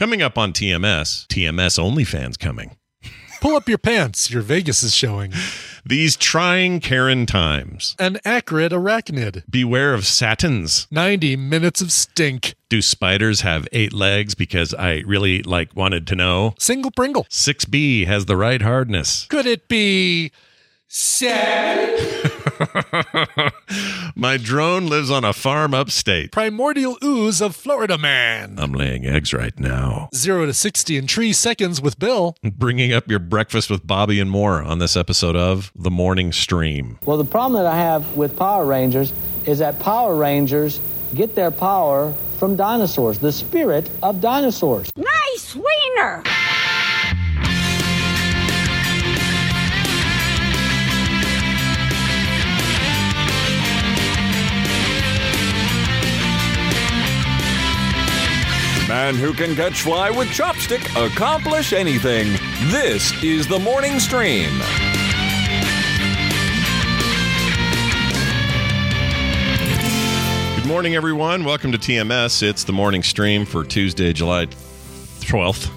Coming up on TMS, TMS OnlyFans coming. Pull up your pants. Your Vegas is showing. These trying Karen times. An acrid arachnid. Beware of satins. 90 minutes of stink. Do spiders have eight legs? Because I really like wanted to know. Single Pringle. 6B has the right hardness. Could it be seven? My drone lives on a farm upstate. Primordial ooze of Florida man. I'm laying eggs right now. 0 to 60 in 3 seconds with Bill. Bringing up your breakfast with Bobby and more on this episode of The Morning Stream. Well, the problem that I have with Power Rangers is that Power Rangers get their power from dinosaurs, the spirit of dinosaurs. Nice wiener! Man who can catch fly with chopstick, accomplish anything. This is the morning stream. Good morning, everyone. Welcome to TMS. It's the morning stream for Tuesday, July 12th,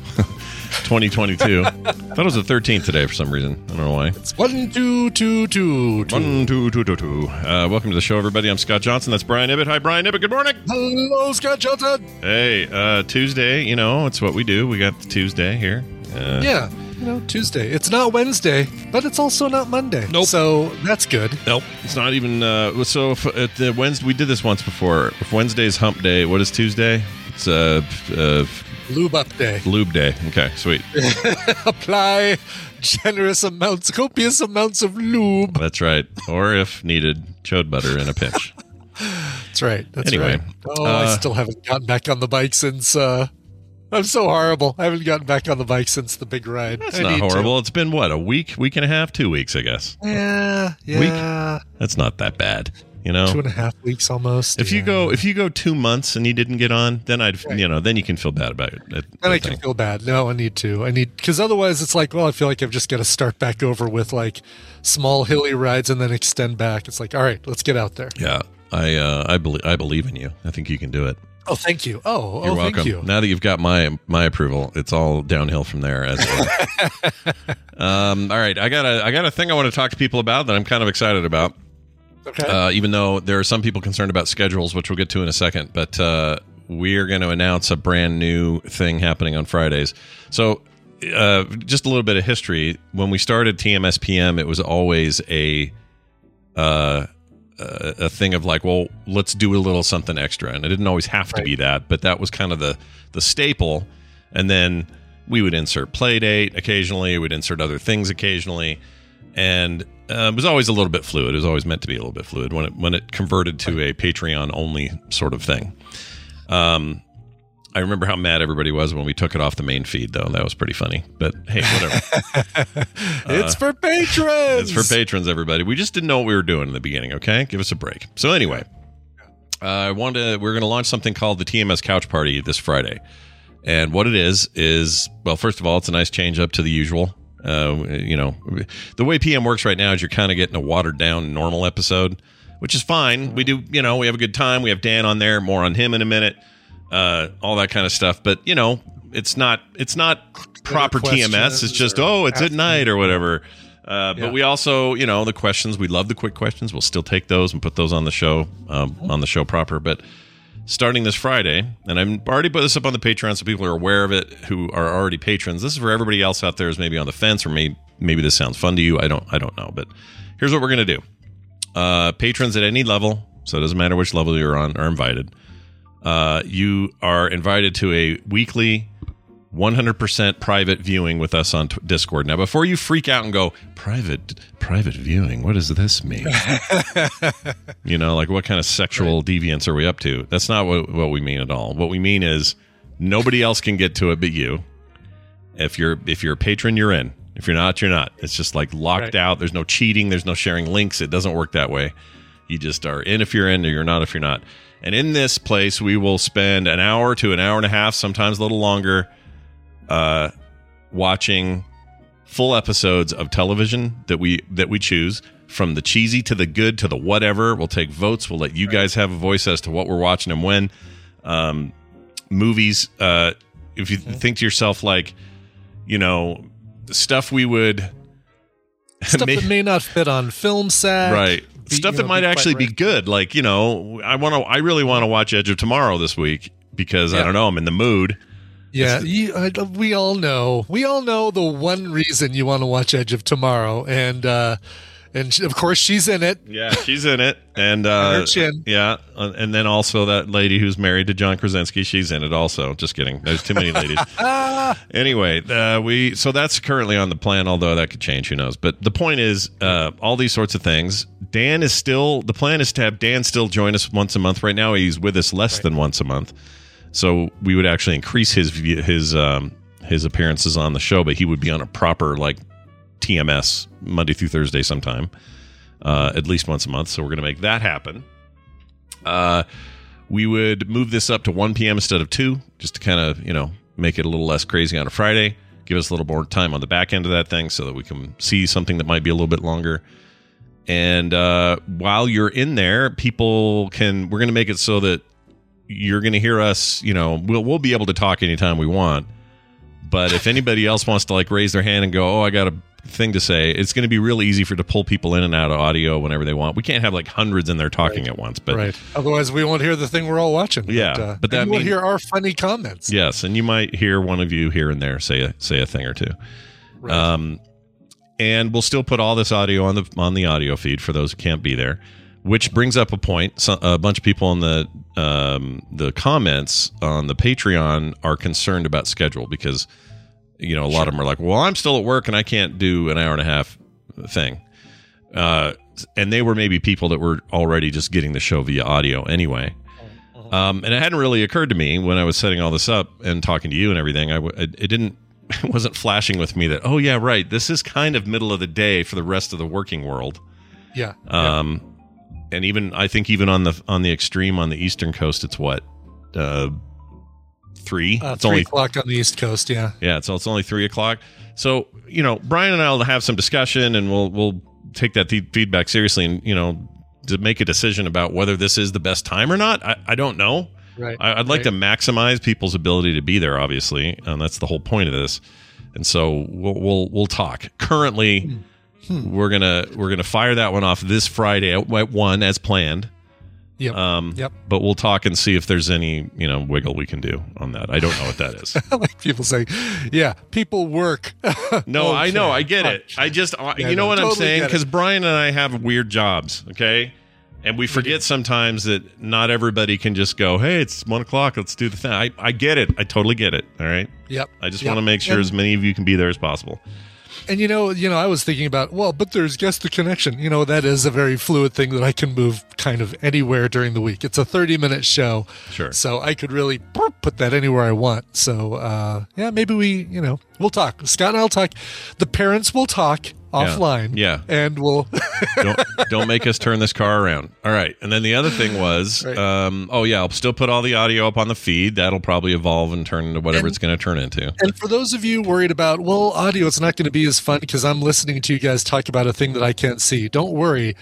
2022. thought it was the 13th today for some reason. I don't know why. It's one, two, two, two, two. One, two, two, two, two. Uh, welcome to the show, everybody. I'm Scott Johnson. That's Brian Ibbott. Hi, Brian Ibbott. Good morning. Hello, Scott Johnson. Hey, uh, Tuesday, you know, it's what we do. We got the Tuesday here. Uh, Yeah, you know, Tuesday. It's not Wednesday, but it's also not Monday. Nope. So that's good. Nope. It's not even. Uh, so if, at the Wednesday, we did this once before. If Wednesday's hump day, what is Tuesday? It's uh, uh, Lube up day. lube day. Okay, sweet. Apply generous amounts, copious amounts of lube. That's right. Or if needed, chode butter in a pinch. That's right. That's Anyway, right. Oh, I uh, still haven't gotten back on the bike since. uh I'm so horrible. I haven't gotten back on the bike since the big ride. That's I not need to. horrible. It's been what a week, week and a half, two weeks, I guess. Yeah, yeah. That's not that bad, you know. Two and a half weeks almost. If you go if you go two months and you didn't get on, then I'd you know then you can feel bad about it. then I can feel bad. No, I need to. I need because otherwise it's like, well, I feel like I've just got to start back over with like small hilly rides and then extend back. It's like, all right, let's get out there. Yeah, I uh, I believe I believe in you. I think you can do it. Oh, thank you. Oh, You're oh, welcome. thank you. Now that you've got my my approval, it's all downhill from there. As well. um, all right, I got a I got a thing I want to talk to people about that I'm kind of excited about. Okay. Uh, even though there are some people concerned about schedules, which we'll get to in a second, but uh, we are going to announce a brand new thing happening on Fridays. So, uh, just a little bit of history. When we started TMSPM, it was always a uh, a a thing of like, well, let's do a little something extra, and it didn't always have to be that, but that was kind of the the staple. And then we would insert play date occasionally, we'd insert other things occasionally, and uh, it was always a little bit fluid. It was always meant to be a little bit fluid when it when it converted to a Patreon only sort of thing. Um, I remember how mad everybody was when we took it off the main feed, though. That was pretty funny. But hey, whatever. it's for patrons. It's for patrons, everybody. We just didn't know what we were doing in the beginning. Okay, give us a break. So anyway, uh, I wanted to. We're going to launch something called the TMS Couch Party this Friday, and what it is is well, first of all, it's a nice change up to the usual. Uh, you know, the way PM works right now is you're kind of getting a watered down normal episode, which is fine. We do, you know, we have a good time. We have Dan on there. More on him in a minute. Uh, all that kind of stuff. But you know, it's not. It's not proper TMS. It's just oh, it's at night or whatever. Uh, Yeah. But we also, you know, the questions. We love the quick questions. We'll still take those and put those on the show, um, on the show proper. But starting this Friday, and I've already put this up on the Patreon so people are aware of it who are already patrons. This is for everybody else out there who's maybe on the fence or maybe maybe this sounds fun to you. I don't I don't know. But here's what we're gonna do. Uh, patrons at any level, so it doesn't matter which level you're on, are invited. Uh, you are invited to a weekly 100% private viewing with us on t- Discord. Now, before you freak out and go, private private viewing, what does this mean? you know, like what kind of sexual deviance are we up to? That's not what, what we mean at all. What we mean is nobody else can get to it but you. If you're if you're a patron, you're in. If you're not, you're not. It's just like locked Right. out. There's no cheating. There's no sharing links. It doesn't work that way. You just are in if you're in, or you're not if you're not. And in this place, we will spend an hour to an hour and a half, sometimes a little longer, uh, watching full episodes of television that we that we choose from the cheesy to the good to the whatever. We'll take votes. We'll let you guys have a voice as to what we're watching and when. Um, movies, uh, if you think to yourself like, you know, stuff we would Stuff may- that may not fit on Film Sack, right. be- stuff you that might actually be good. Like you know i want to i really want to watch edge of tomorrow this week because i don't know i'm in the mood Yeah, you, I, we all know. We all know the one reason you want to watch Edge of Tomorrow, and uh, and she- of course she's in it. yeah she's in it and uh her chin. yeah uh, and then also that lady who's married to john krasinski she's in it also. Just kidding. There's too many ladies. Anyway uh, we so that's currently on the plan although that could change who knows. But the point is uh, all these sorts of things. Dan is still the plan is to have dan still join us once a month. Right now he's with us less than once a month so we would actually increase his his um, his appearances on the show but he would be on a proper like tms monday through thursday sometime uh, at least once a month so we're going to make that happen uh, we would move this up to 1 p.m. instead of 2, just to kind of, you know, make it a little less crazy on a Friday, give us a little more time on the back end of that thing so that we can see something that might be a little bit longer. And uh, while you're in there, people can, we're going to make it so that you're going to hear us, you know, we'll, we'll be able to talk anytime we want. But if anybody else wants to like raise their hand and go, oh, I got a thing to say, it's going to be really easy for to pull people in and out of audio whenever they want. We can't have like hundreds in there talking at once, but right. Otherwise, we won't hear the thing we're all watching. Yeah, but, uh, but that and we'll hear our funny comments. Yes, and you might hear one of you here and there say a, say a thing or two. Right. Um, and we'll still put all this audio on the on the audio feed for those who can't be there. Which brings up a point. So, a bunch of people in the um, the comments on the Patreon are concerned about schedule because you know a lot of them are like, "Well, I'm still at work and I can't do an hour and a half thing." Uh, and they were maybe people that were already just getting the show via audio anyway. Um, and it hadn't really occurred to me when I was setting all this up and talking to you and everything. I w- it, didn't it wasn't flashing with me that oh yeah right this is kind of middle of the day for the rest of the working world. yeah. yeah. And even I think even on the on the extreme on the eastern coast it's what uh, three. Uh, it's three only o'clock on the East Coast. Yeah. yeah, so it's only three o'clock. So you know, Brian and I will have some discussion, and we'll we'll take that fe- feedback seriously, and you know, to make a decision about whether this is the best time or not. I, I don't know. Right. I, I'd like right. to maximize people's ability to be there, obviously, and that's the whole point of this. And so we'll we'll, we'll talk. Currently, Hmm. we're gonna we're gonna fire that one off this Friday at, at one as planned. Yep. Um, Yep. But we'll talk and see if there's any you know wiggle we can do on that. I don't know what that is. Like people say, "Yeah, people work." No, I know, I get it. I just, uh, Yeah, you know no, what I'm saying? Because Brian and I have weird jobs, okay? And we forget sometimes that not everybody can just go, hey, it's one o'clock, let's do the thing. I, I get it. I totally get it. All right. Yep. I just Yep. want to make sure And- as many of you can be there as possible. And you know, you know, I was thinking about well, but there's guest the connection. You know, that is a very fluid thing that I can move kind of anywhere during the week. It's a 30 minute show, Sure. so I could really put that anywhere I want. So uh, yeah, maybe we, you know, we'll talk. Scott and I'll talk. The parents will talk offline. Yeah. and we'll. don't don't make us turn this car around. All right. And then the other thing was, Right. um, oh yeah, I'll still put all the audio up on the feed. That'll probably evolve and turn into whatever And- it's going to turn into. And for those of you worried about, well, audio, it's not going to be as fun because I'm listening to you guys talk about a thing that I can't see. Don't worry.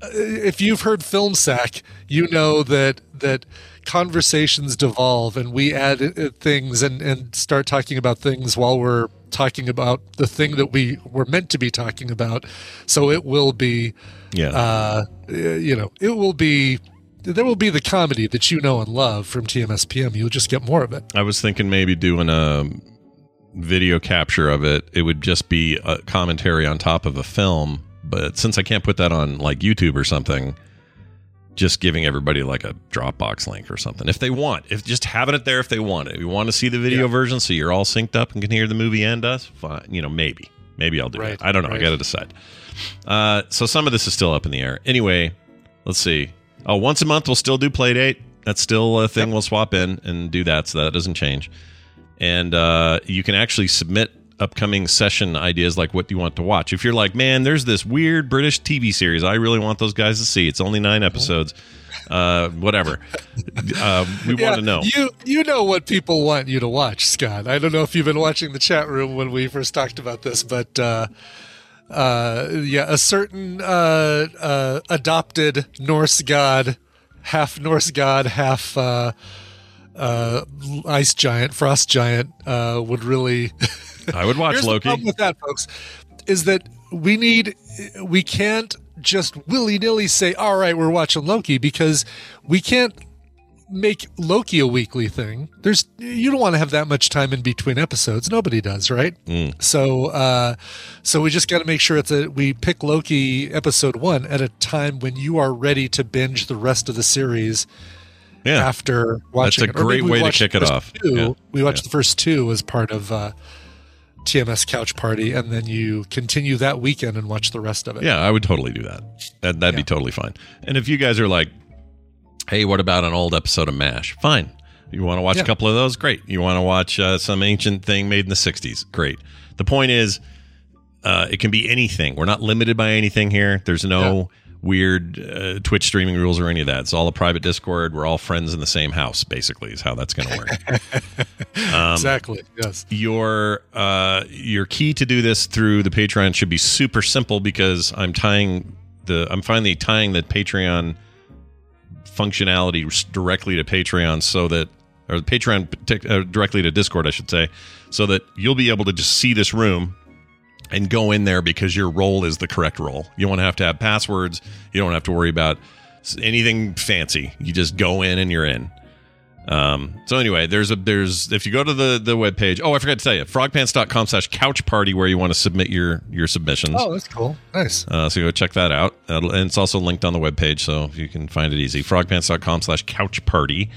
Uh, If you've heard Film Sack, you know that that conversations devolve and we add uh, things and, and start talking about things while we're talking about the thing that we were meant to be talking about. So it will be, Yeah. uh, uh, you know, it will be. There will be the comedy that you know and love from TMSPM. You'll just get more of it. I was thinking maybe doing a video capture of it. It would just be a commentary on top of a film. But since I can't put that on like YouTube or something, just giving everybody like a Dropbox link or something if they want. If just having it there if they want it. If you want to see the video Yeah. version so you're all synced up and can hear the movie and us, fine. You know, maybe. Maybe I'll do Right, it. I don't know. I got to decide. Uh, so some of this is still up in the air. Anyway, let's see. Oh, once a month we'll still do play date. That's still a thing we'll swap in and do that, so that doesn't change. And uh, you can actually submit upcoming session ideas like what do you want to watch. If you're like, man, there's this weird British TV series I really want those guys to see. It's only nine episodes. Uh, whatever. uh, we want to know. You you know what people want you to watch, Scott. I don't know if you've been watching the chat room when we first talked about this, but uh, uh, yeah, a certain uh, uh, adopted Norse god, half Norse god, half uh, uh, ice giant, frost giant uh, would really. I would watch Here's the Loki. problem with that, folks, is that we need we can't just willy nilly say, "All right, we're watching Loki," because we can't make Loki a weekly thing. There's you don't want to have that much time in between episodes. Nobody does, right? So, uh, so we just got to make sure it's a we pick Loki episode one at a time when you are ready to binge the rest of the series yeah. after watching. That's a it. Great way to kick it off. Two. Yeah. We watched Yeah. the first two as part of uh, TMS Couch Party, and then you continue that weekend and watch the rest of it. Yeah, I would totally do that. that that'd be totally fine. And if you guys are like, hey, what about an old episode of MASH? Fine. You want to watch Yeah. a couple of those? Great. You want to watch uh, some ancient thing made in the 60s? Great. The point is, uh, it can be anything. We're not limited by anything here. There's no weird uh, Twitch streaming rules or any of that. It's all a private Discord. We're all friends in the same house, basically, is how that's going to work. Um, exactly. Yes. your uh, your key to do this through the Patreon should be super simple because I'm tying the I'm finally tying the Patreon functionality directly to Patreon so that or Patreon uh, directly to Discord I should say so that you'll be able to just see this room and go in there because your role is the correct role. You don't have to have passwords. You don't have to worry about anything fancy. You just go in and you're in. Um, so anyway, there's a there's if you go to the the web page. oh I forgot to tell you, frogpants.com slash couch party where you want to submit your your submissions. Oh, that's cool. Nice. Uh, so go check that out. Uh, and it's also linked on the web page, so you can find it easy. Frogpants.com slash couch party.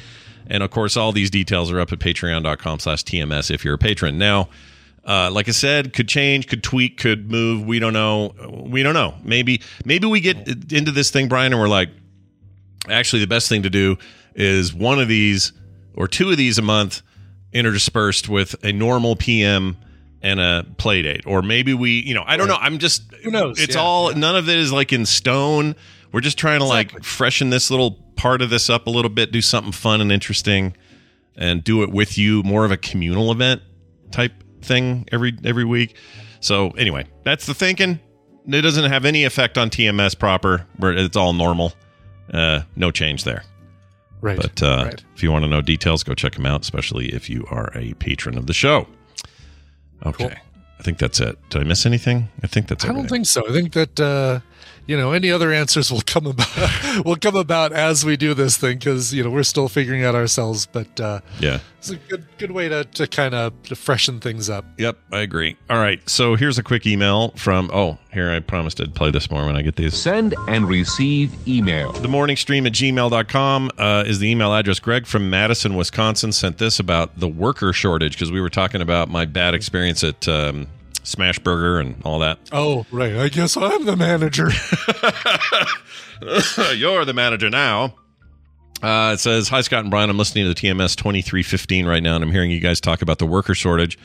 And of course, all these details are up at patreon.com slash TMS if you're a patron. Now, uh, like I said, could change, could tweak, could move. We don't know. We don't know. Maybe maybe we get into this thing, Brian, and we're like, actually, the best thing to do is one of these or two of these a month interspersed with a normal PM and a play date. Or maybe we, you know, I don't know. I'm just, Who knows? It's Yeah, all, yeah. none of it is like in stone. We're just trying to like freshen this little part of this up a little bit, do something fun and interesting, and do it with you. More of a communal event type thing every every week. So anyway, that's the thinking. It doesn't have any effect on TMS proper. Where it's all normal. Uh, no change there. Right. But uh, right. if you want to know details, go check them out, especially if you are a patron of the show. Okay. Cool. I think that's it. Did I miss anything? I think that's it I don't think so. I think that uh, you know any other answers will come about will come about as we do this thing because you know we're still figuring out ourselves. But uh, Yeah. it's a good good way to, to kind of to freshen things up. Yep, I agree. All right. So here's a quick email from, oh, here, I promised I'd play this more when I get these. Send and receive email. The morning stream at gmail.com uh, is the email address. Greg from Madison, Wisconsin sent this about the worker shortage because we were talking about my bad experience at um, Smash Burger and all that. Oh, right. I guess I'm the manager. You're the manager now. Uh, it says, Hi, Scott and Brian. I'm listening to the TMS 2315 right now, and I'm hearing you guys talk about the worker shortage.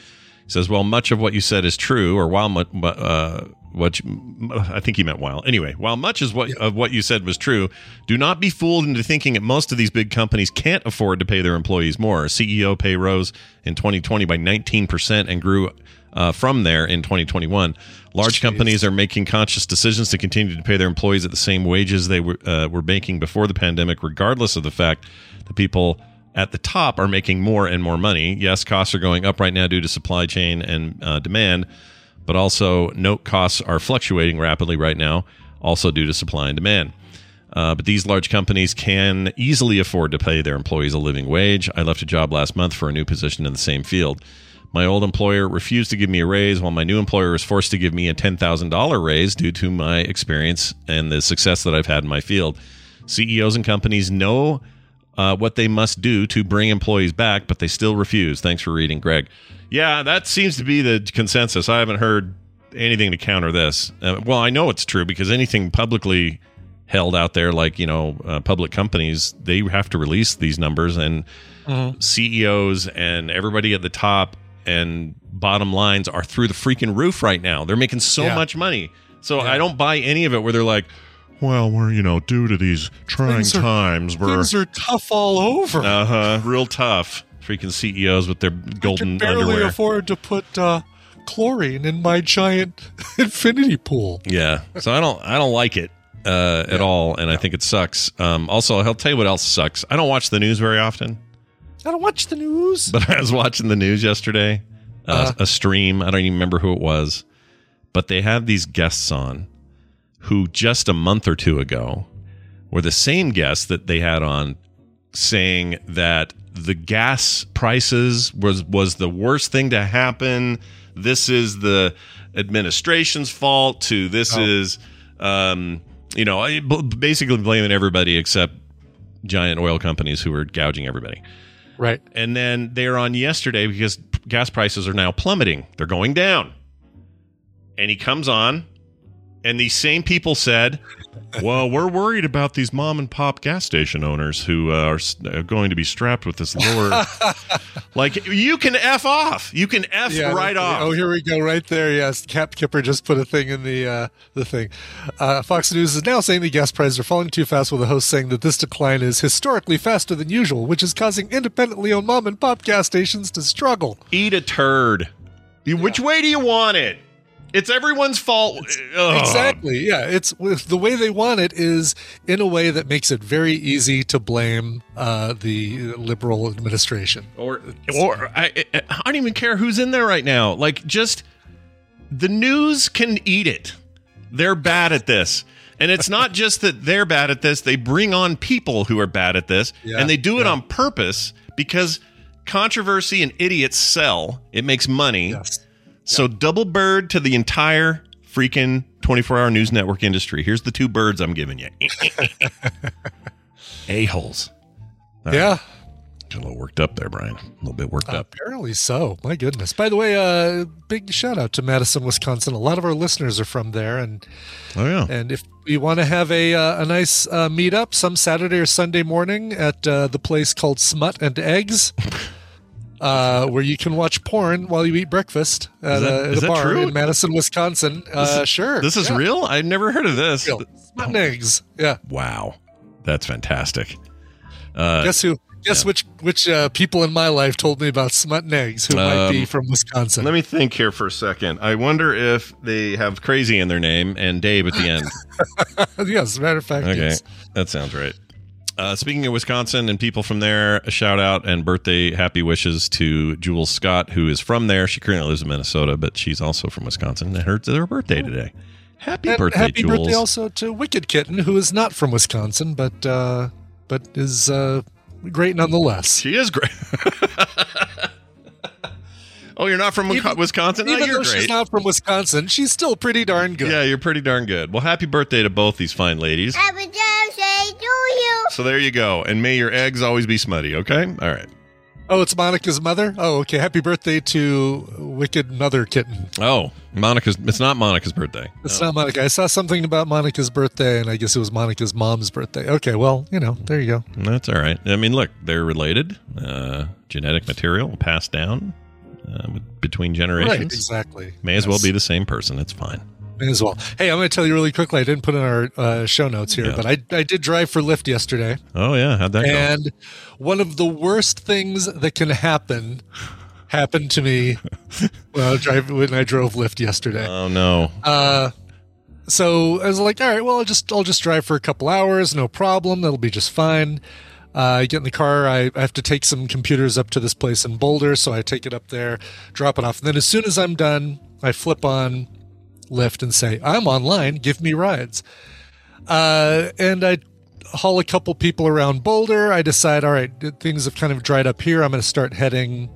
He says, Well, much of what you said is true, or while uh, what you, I think he meant while. Anyway, while much is what of what you said was true, do not be fooled into thinking that most of these big companies can't afford to pay their employees more. CEO pay rose in 2020 by 19% and grew uh, from there in 2021. Large companies are making conscious decisions to continue to pay their employees at the same wages they were, uh, were making before the pandemic, regardless of the fact that people at the top are making more and more money. Yes, costs are going up right now due to supply chain and uh, demand, but also note costs are fluctuating rapidly right now, also due to supply and demand. Uh, but these large companies can easily afford to pay their employees a living wage. I left a job last month for a new position in the same field. My old employer refused to give me a raise, while my new employer was forced to give me a $10,000 raise due to my experience and the success that I've had in my field. CEOs and companies know uh, what they must do to bring employees back, but they still refuse. Thanks for reading, Greg. Yeah, that seems to be the consensus. I haven't heard anything to counter this. Uh, well, I know it's true because anything publicly held out there, like you know, uh, public companies, they have to release these numbers, and CEOs and everybody at the top and bottom lines are through the freaking roof right now. They're making so Yeah. much money. So I don't buy any of it where they're like, well, we're, you know, due to these trying Things are- times, we're Things are tough all over. uh huh, real tough. Freaking CEOs with their I golden can barely underwear. afford to put uh, chlorine in my giant infinity pool. Yeah. So I don't I don't like it uh, at all, and I think it sucks. Um, also, I'll tell you what else sucks. I don't watch the news very often. I don't watch the news. But I was watching the news yesterday, uh, Uh-huh. a stream. I don't even remember who it was, but they had these guests on who just a month or two ago were the same guests that they had on saying that the gas prices was was the worst thing to happen. This is the administration's fault. To this Oh. is, um, you know, basically blaming everybody except giant oil companies who are gouging everybody. Right. And then they're on yesterday because gas prices are now plummeting. They're going down. And he comes on, and these same people said, Well, we're worried about these mom and pop gas station owners who uh, are going to be strapped with this lower. like, you can F off. You can F right off. Oh, here we go, right there. Yes, Cap Kipper just put a thing in the uh, the thing. Uh, Fox News is now saying the gas prices are falling too fast, with the host saying that this decline is historically faster than usual, which is causing independently owned mom and pop gas stations to struggle. Eat a turd. Which way do you want it? It's everyone's fault. Ugh. Exactly. Yeah, it's with the way they want it is in a way that makes it very easy to blame uh, the liberal administration. or or I, I I don't even care who's in there right now. Like just the news can eat it. They're bad at this. And it's not just that they're bad at this, they bring on people who are bad at this Yeah, and they do it yeah. on purpose because controversy and idiots sell. It makes money. Yes. So double bird to the entire freaking 24-hour news network industry. Here's the two birds I'm giving you. A-holes. Yeah. Got a little worked up there, Brian. A little bit worked up. Apparently so. My goodness. By the way, uh, big shout out to Madison, Wisconsin. A lot of our listeners are from there, and Oh yeah. and if you want to have a uh, a nice uh, meetup some Saturday or Sunday morning at uh, the place called Smut and Eggs, uh, where you can watch porn while you eat breakfast at, that- a, at a bar true? in Madison, Wisconsin. Uh, sure. This is Yeah. real? I've never heard of this. Real. Smut and Eggs. Yeah. Wow. That's fantastic. Uh, Guess who? Guess which which uh, people in my life told me about Smut and Eggs who might be Um, from Wisconsin. let me think here for a second. I wonder if they have crazy in their name and Dave at the end. yes, matter of fact, Okay. yes. That sounds right. Uh, speaking of Wisconsin and people from there, a shout out and birthday happy wishes to Jules Scott, who is from there. She currently lives in Minnesota, but she's also from Wisconsin. And her, their birthday today. Happy And birthday, happy Jules. birthday also to Wicked Kitten, who is not from Wisconsin, but uh, but is uh, great nonetheless. She is great. oh, you're not from Even- Wisconsin? Even oh, you're though great. she's not from Wisconsin, she's still pretty darn good. Yeah, you're pretty darn good. Well, happy birthday to both these fine ladies. Happy birthday to you. So there you go. And may your eggs always be smutty, okay? All right. Oh, it's Monica's mother. Oh, okay. Happy birthday to Wicked Mother Kitten. Oh, Monica's it's not Monica's birthday. It's No. not Monica. I saw something about Monica's birthday, and I guess it was Monica's mom's birthday. Okay, well, you know, there you go. That's all right. I mean, look, they're related. Uh, genetic material passed down uh, between generations. Right, exactly. May as well be the same person. It's fine. May as well. Hey, I'm going to tell you really quickly. I didn't put in our uh, show notes here, Yeah. but I, I did drive for Lyft yesterday. Oh yeah, how'd that go? And one of the worst things that can happen happened to me when I, drive, when I drove Lyft yesterday. Oh no. Uh, so I was like, all right, well, I'll just I'll just drive for a couple hours, no problem. That'll be just fine. Uh, I get in the car. I, I have to take some computers up to this place in Boulder, so I take it up there, drop it off, and then as soon as I'm done, I flip on Lyft and say, "I'm online. Give me rides." Uh, and I haul a couple people around Boulder. I decide, all right, things have kind of dried up here. I'm going to start heading,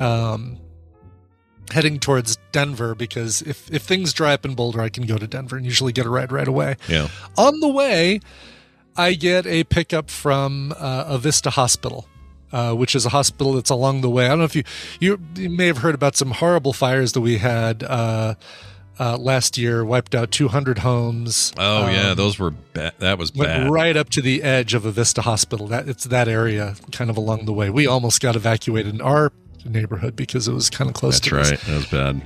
um, heading towards Denver because if if things dry up in Boulder, I can go to Denver and usually get a ride right away. Yeah. On the way, I get a pickup from uh, Avista Hospital. Uh, which is a hospital that's along the way. I don't know if you, you you may have heard about some horrible fires that we had uh, uh, last year, wiped out 200 homes. Oh yeah, Um, those were bad. That was bad. right up to the edge of Avista hospital. That it's that area, kind of along the way. We almost got evacuated in our neighborhood because it was kind of close That's to us. right. That was bad.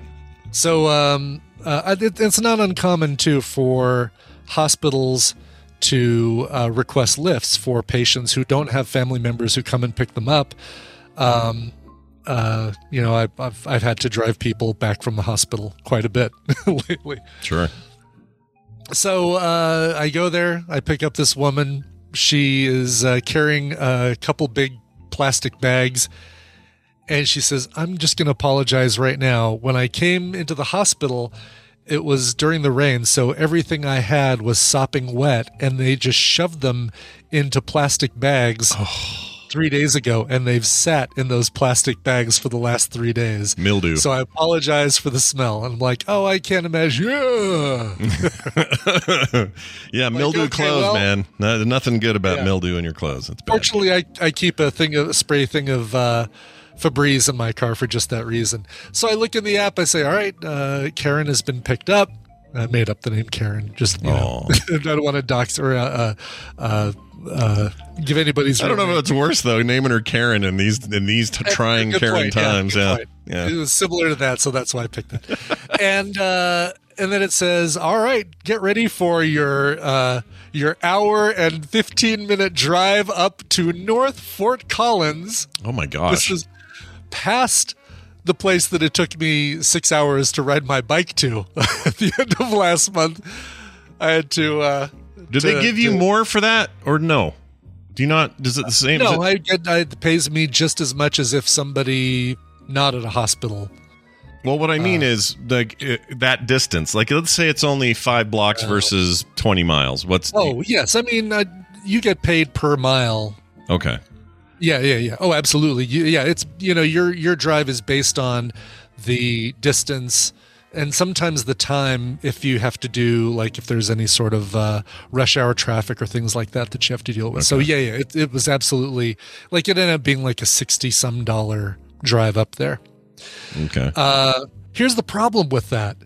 So um, uh, it, it's not uncommon too for hospitals to uh, request lifts for patients who don't have family members who come and pick them up. Um, uh, you know, I, I've I've had to drive people back from the hospital quite a bit lately. Sure. So uh, I go there. I pick up this woman. She is uh, carrying a couple big plastic bags. And she says, I'm just going to apologize right now. When I came into the hospital, it was during the rain, so everything I had was sopping wet, and they just shoved them into plastic bags three days ago, and they've sat in those plastic bags for the last three days. Mildew. So I apologize for the smell. And I'm like, oh, I can't imagine. Yeah. yeah, mildew okay, clothes, well- man. No, nothing good about Yeah. mildew in your clothes. It's bad. Fortunately, I, I keep a thing of a spray thing of uh, Febreze in my car for just that reason. So I look in the app. I say, "All right, uh, Karen has been picked up." I made up the name Karen. Just you know, I don't want to dox or uh, uh, uh, uh, give anybody's. I don't know if it's worse though, naming her Karen in these in these t- trying Karen point. Times. good Yeah, yeah. It was similar to that, so that's why I picked that. and uh, and then it says, "All right, get ready for your uh, your hour and fifteen minute drive up to North Fort Collins." Oh my gosh! This is past the place that it took me six hours to ride my bike to at the end of last month. I had to. Uh, Did they give you to- more for that or no? Do you not? Does it the same? No, it- I get. It pays me just as much as if somebody not at a hospital. well, what I uh, mean is like uh, that distance. Like, let's say it's only five blocks versus twenty miles. What's Oh yes, I mean uh, you get paid per mile. okay? Yeah, yeah, yeah. Oh, absolutely. You, yeah, it's you know your your drive is based on the distance and sometimes the time if you have to do like if there's any sort of uh, rush hour traffic or things like that that you have to deal with. So yeah, yeah, it, it was absolutely like it ended up being like a sixty some dollar drive up there. Okay. Uh, here's the problem with that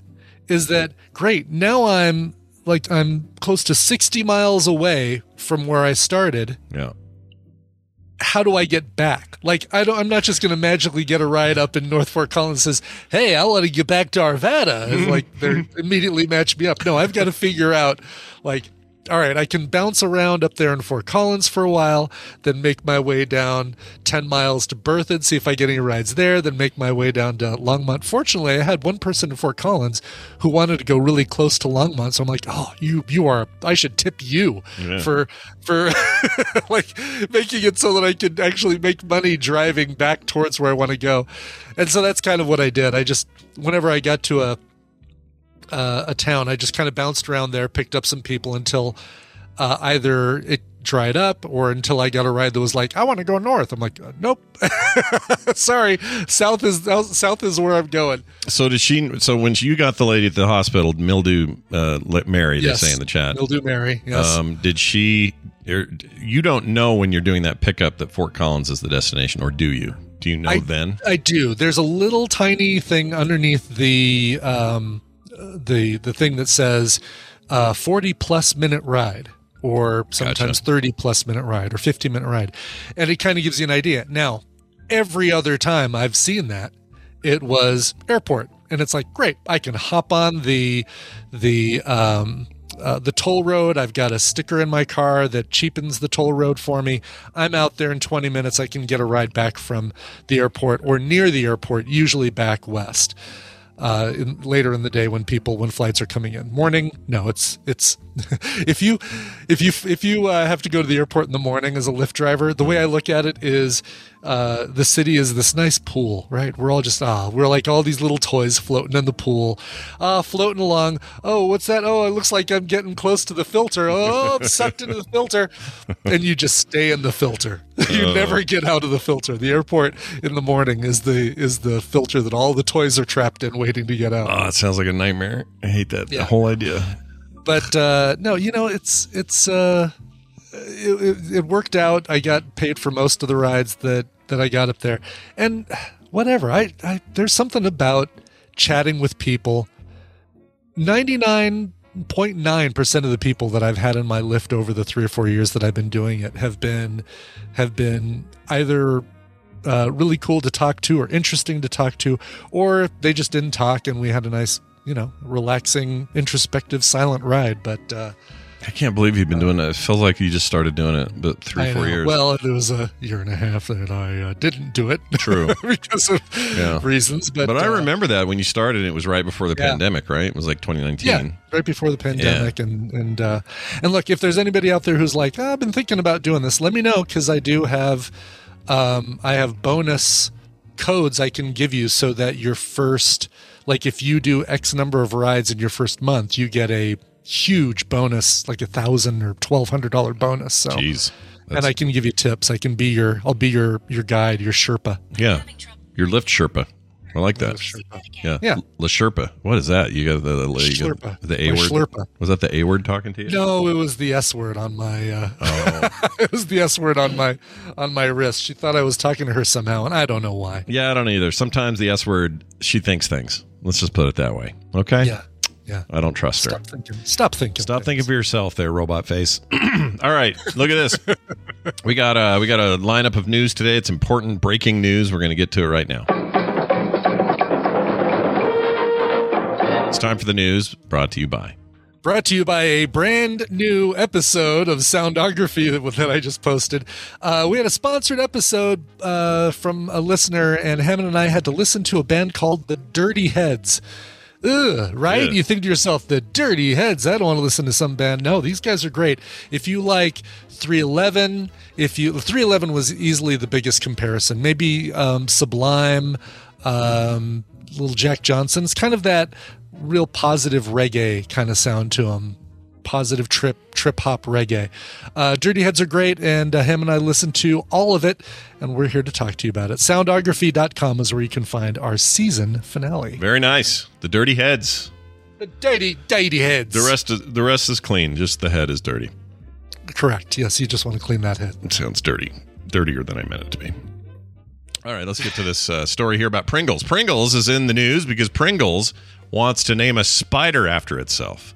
is that great now I'm like I'm close to sixty miles away from where I started yeah. How do I get back? Like, I don't, I'm not just going to magically get a ride up in North Fort Collins says, Hey, I want to get back to Arvada. And like, they're immediately match me up. No, I've got to figure out like, all right, I can bounce around up there in Fort Collins for a while, then make my way down 10 miles to Berthoud, see if I get any rides there, then make my way down to Longmont. Fortunately, I had one person in Fort Collins who wanted to go really close to Longmont. So I'm like, oh, you, you are, I should tip you Yeah. for, for like making it so that I could actually make money driving back towards where I want to go. And so that's kind of what I did. I just, whenever I got to a, uh, a town. I just kind of bounced around there, picked up some people until uh, either it dried up or until I got a ride that was like, I want to go north. I'm like, uh, nope, sorry, south is south is where I'm going. So did she? So when you got the lady at the hospital, mildew, uh, Mary, Yes. they say in the chat. Mildew Mary, yes. Um, did she? er, You don't know when you're doing that pickup that Fort Collins is the destination, or do you? Do you know I- then? I do. There's a little tiny thing underneath the um, the the thing that says uh, 40 plus minute ride, or sometimes 30 plus minute ride, or 50 minute ride, and it kind of gives you an idea. Now, every other time I've seen that, it was airport, and it's like great. I can hop on the the um, uh, the toll road. I've got a sticker in my car that cheapens the toll road for me. I'm out there in 20 minutes. I can get a ride back from the airport or near the airport, usually back west. Uh, in, later in the day when people when flights are coming in. Morning? No it's it's if you if you if you uh, have to go to the airport in the morning as a Lyft driver the way I look at it is uh, the city is this nice pool right? We're all just ah we're like all these little toys floating in the pool. Ah floating along. Oh what's that? Oh it looks like I'm getting close to the filter. Oh I'm sucked into the filter. And you just stay in the filter. You never get out of the filter. The airport in the morning is the is the filter that all the toys are trapped in waiting to get out. Oh, it sounds like a nightmare. I hate that the Yeah. whole idea. but uh, no, you know, it's it's uh, it, it, it worked out. I got paid for most of the rides that that I got up there, and whatever. I, I there's something about chatting with people. Ninety nine point nine percent of the people that I've had in my Lyft over the three or four years that I've been doing it have been have been either uh, really cool to talk to or interesting to talk to, or they just didn't talk and we had a nice, you know, relaxing, introspective, silent ride. But uh, I can't believe you've been doing it. It feels like you just started doing it, but three, I four know. years. Well, it was a year and a half that I uh, didn't do it. True. because of Yeah. reasons. But, but I uh, remember that when you started, it was right before the Yeah. pandemic, right? It was like 2019. Yeah, right before the pandemic, and and uh, and look, if there's anybody out there who's like, "Ah, I've been thinking about doing this, let me know because I do have um, I have bonus codes I can give you so that your first, like if you do X number of rides in your first month, you get a huge bonus, like a thousand or twelve hundred dollar bonus. So, Jeez. and I can give you tips. I can be your, I'll be your your guide, your Sherpa. Yeah. Your Lyft Sherpa. I like that. Yeah. Yeah. La Sherpa. What is that? You got the, the, you got the A word. Schlurpa. Was that the A word talking to you? No, it was the S word on my. Uh, Oh. it was the S word on my on my wrist. She thought I was talking to her somehow, and I don't know why. Yeah, I don't either. Sometimes the S word, she thinks things. Let's just put it that way. Okay? Yeah, yeah. I don't trust her. Stop thinking. Stop thinking. Stop things. thinking for yourself there, robot face. All right, look at this. we got uh we got a lineup of news today. It's important breaking news. We're going to get to it right now. It's time for the news brought to you by Brought to you by a brand new episode of Soundography that, that I just posted. Uh, we had a sponsored episode uh, from a listener, and Hammond and I had to listen to a band called the Dirty Heads. Ugh, right? Yeah. You think to yourself, the Dirty Heads. I don't want to listen to some band. No, these guys are great. If you like 311, if you 311 was easily the biggest comparison. Maybe um, Sublime, um, Little Jack Johnson. It's kind of that real positive reggae kind of sound to them. Positive trip trip hop reggae. Uh, Dirty Heads are great, and uh, him and I listen to all of it, and we're here to talk to you about it. Soundography.com is where you can find our season finale. very nice. The dirty heads. The dirty, dirty heads. The rest is the rest is clean. Just the head is dirty. Correct. Yes, you just want to clean that head. It sounds dirty, dirtier than I meant it to be. All right, let's get to this uh, story here about Pringles. Pringles is in the news because Pringles wants to name a spider after itself.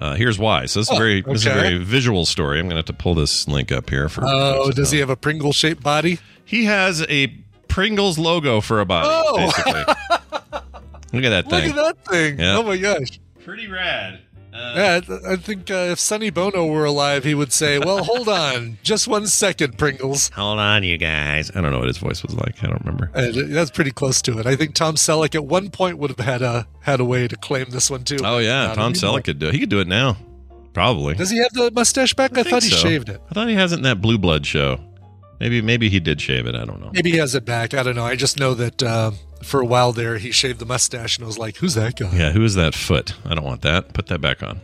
Uh, here's why. So this is a Oh, very this is a very visual story. I'm going to have to pull this link up here for. Oh, folks does he have a Pringle shaped body? He has a Pringles logo for a body. Oh. Basically, look at that thing. Look at that thing. Yeah. Oh my gosh. Pretty rad. Uh, Yeah, I- I think uh, if Sonny Bono were alive, he would say, "Well, hold on, just one second, Pringles." Hold on, you guys. I don't know what his voice was like. I don't remember. And that's pretty close to it. I think Tom Selleck at one point would have had a had a way to claim this one too. Oh yeah, Tom. Selleck could do it. He could do it now. Probably. Does he have the mustache back? I, think thought he so. shaved it. I thought he has it in that Blue Blood show. Maybe maybe he did shave it. I don't know. Maybe he has it back. I don't know. I just know that uh, for a while there, he shaved the mustache, and I was like, "Who's that guy?" Yeah, who is that foot? I don't want that. Put that back on.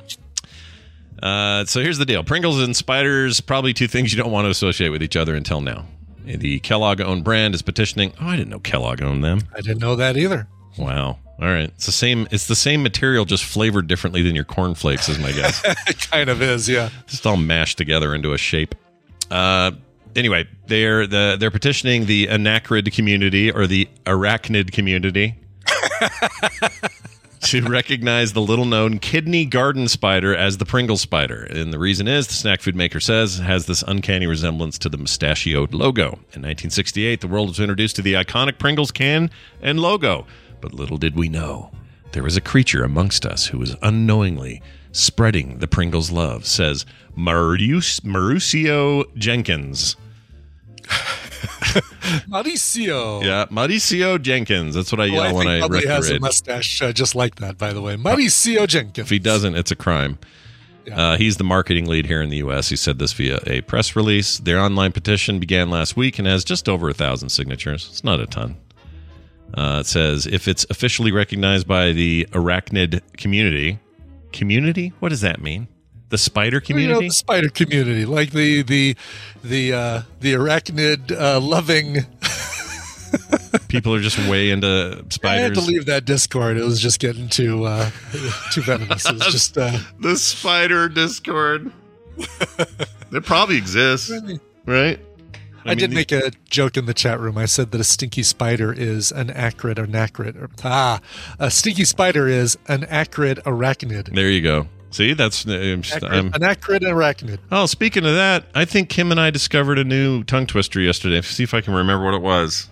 Uh, so here's the deal: Pringles and spiders, probably two things you don't want to associate with each other until now. The Kellogg-owned brand is petitioning. Oh, I didn't know Kellogg owned them. I didn't know that either. Wow. All right, it's the same. It's the same material, just flavored differently than your cornflakes, is my guess. It kind of is, yeah. just all mashed together into a shape. Uh, anyway, they're the they're petitioning the anacrid community or the arachnid community to recognize the little known kidney garden spider as the Pringle spider. And the reason is the snack food maker says it has this uncanny resemblance to the mustachioed logo. In 1968, the world was introduced to the iconic Pringles can and logo. But little did we know there was a creature amongst us who was unknowingly spreading the Pringles love, says Mauricio Jenkins. Mauricio. Yeah, Mauricio Jenkins. That's what I Well, yell I when I probably has a mustache uh, just like that, by the way. Mauricio Jenkins. If he doesn't, it's a crime. Yeah. Uh, he's the marketing lead here in the U.S. He said this via a press release. Their online petition began last week and has just over a thousand signatures. It's not a ton. Uh, it says if it's officially recognized by the arachnid community, community. What does that mean? The spider community You know, community. the spider community, like the the the uh, the arachnid uh, loving. People are just way into spiders. I had to leave that Discord. It was just getting too uh, too venomous. It was just uh, the spider Discord. it probably exists, right? I, did mean, make a joke in the chat room. I said that a stinky spider is an acrid or nacrid. Or, ah, a stinky spider is an acrid arachnid. There you go. See, that's I'm, Acrid, I'm, an acrid arachnid. Oh, speaking of that, I think Kim and I discovered a new tongue twister yesterday. See if I can remember what it was.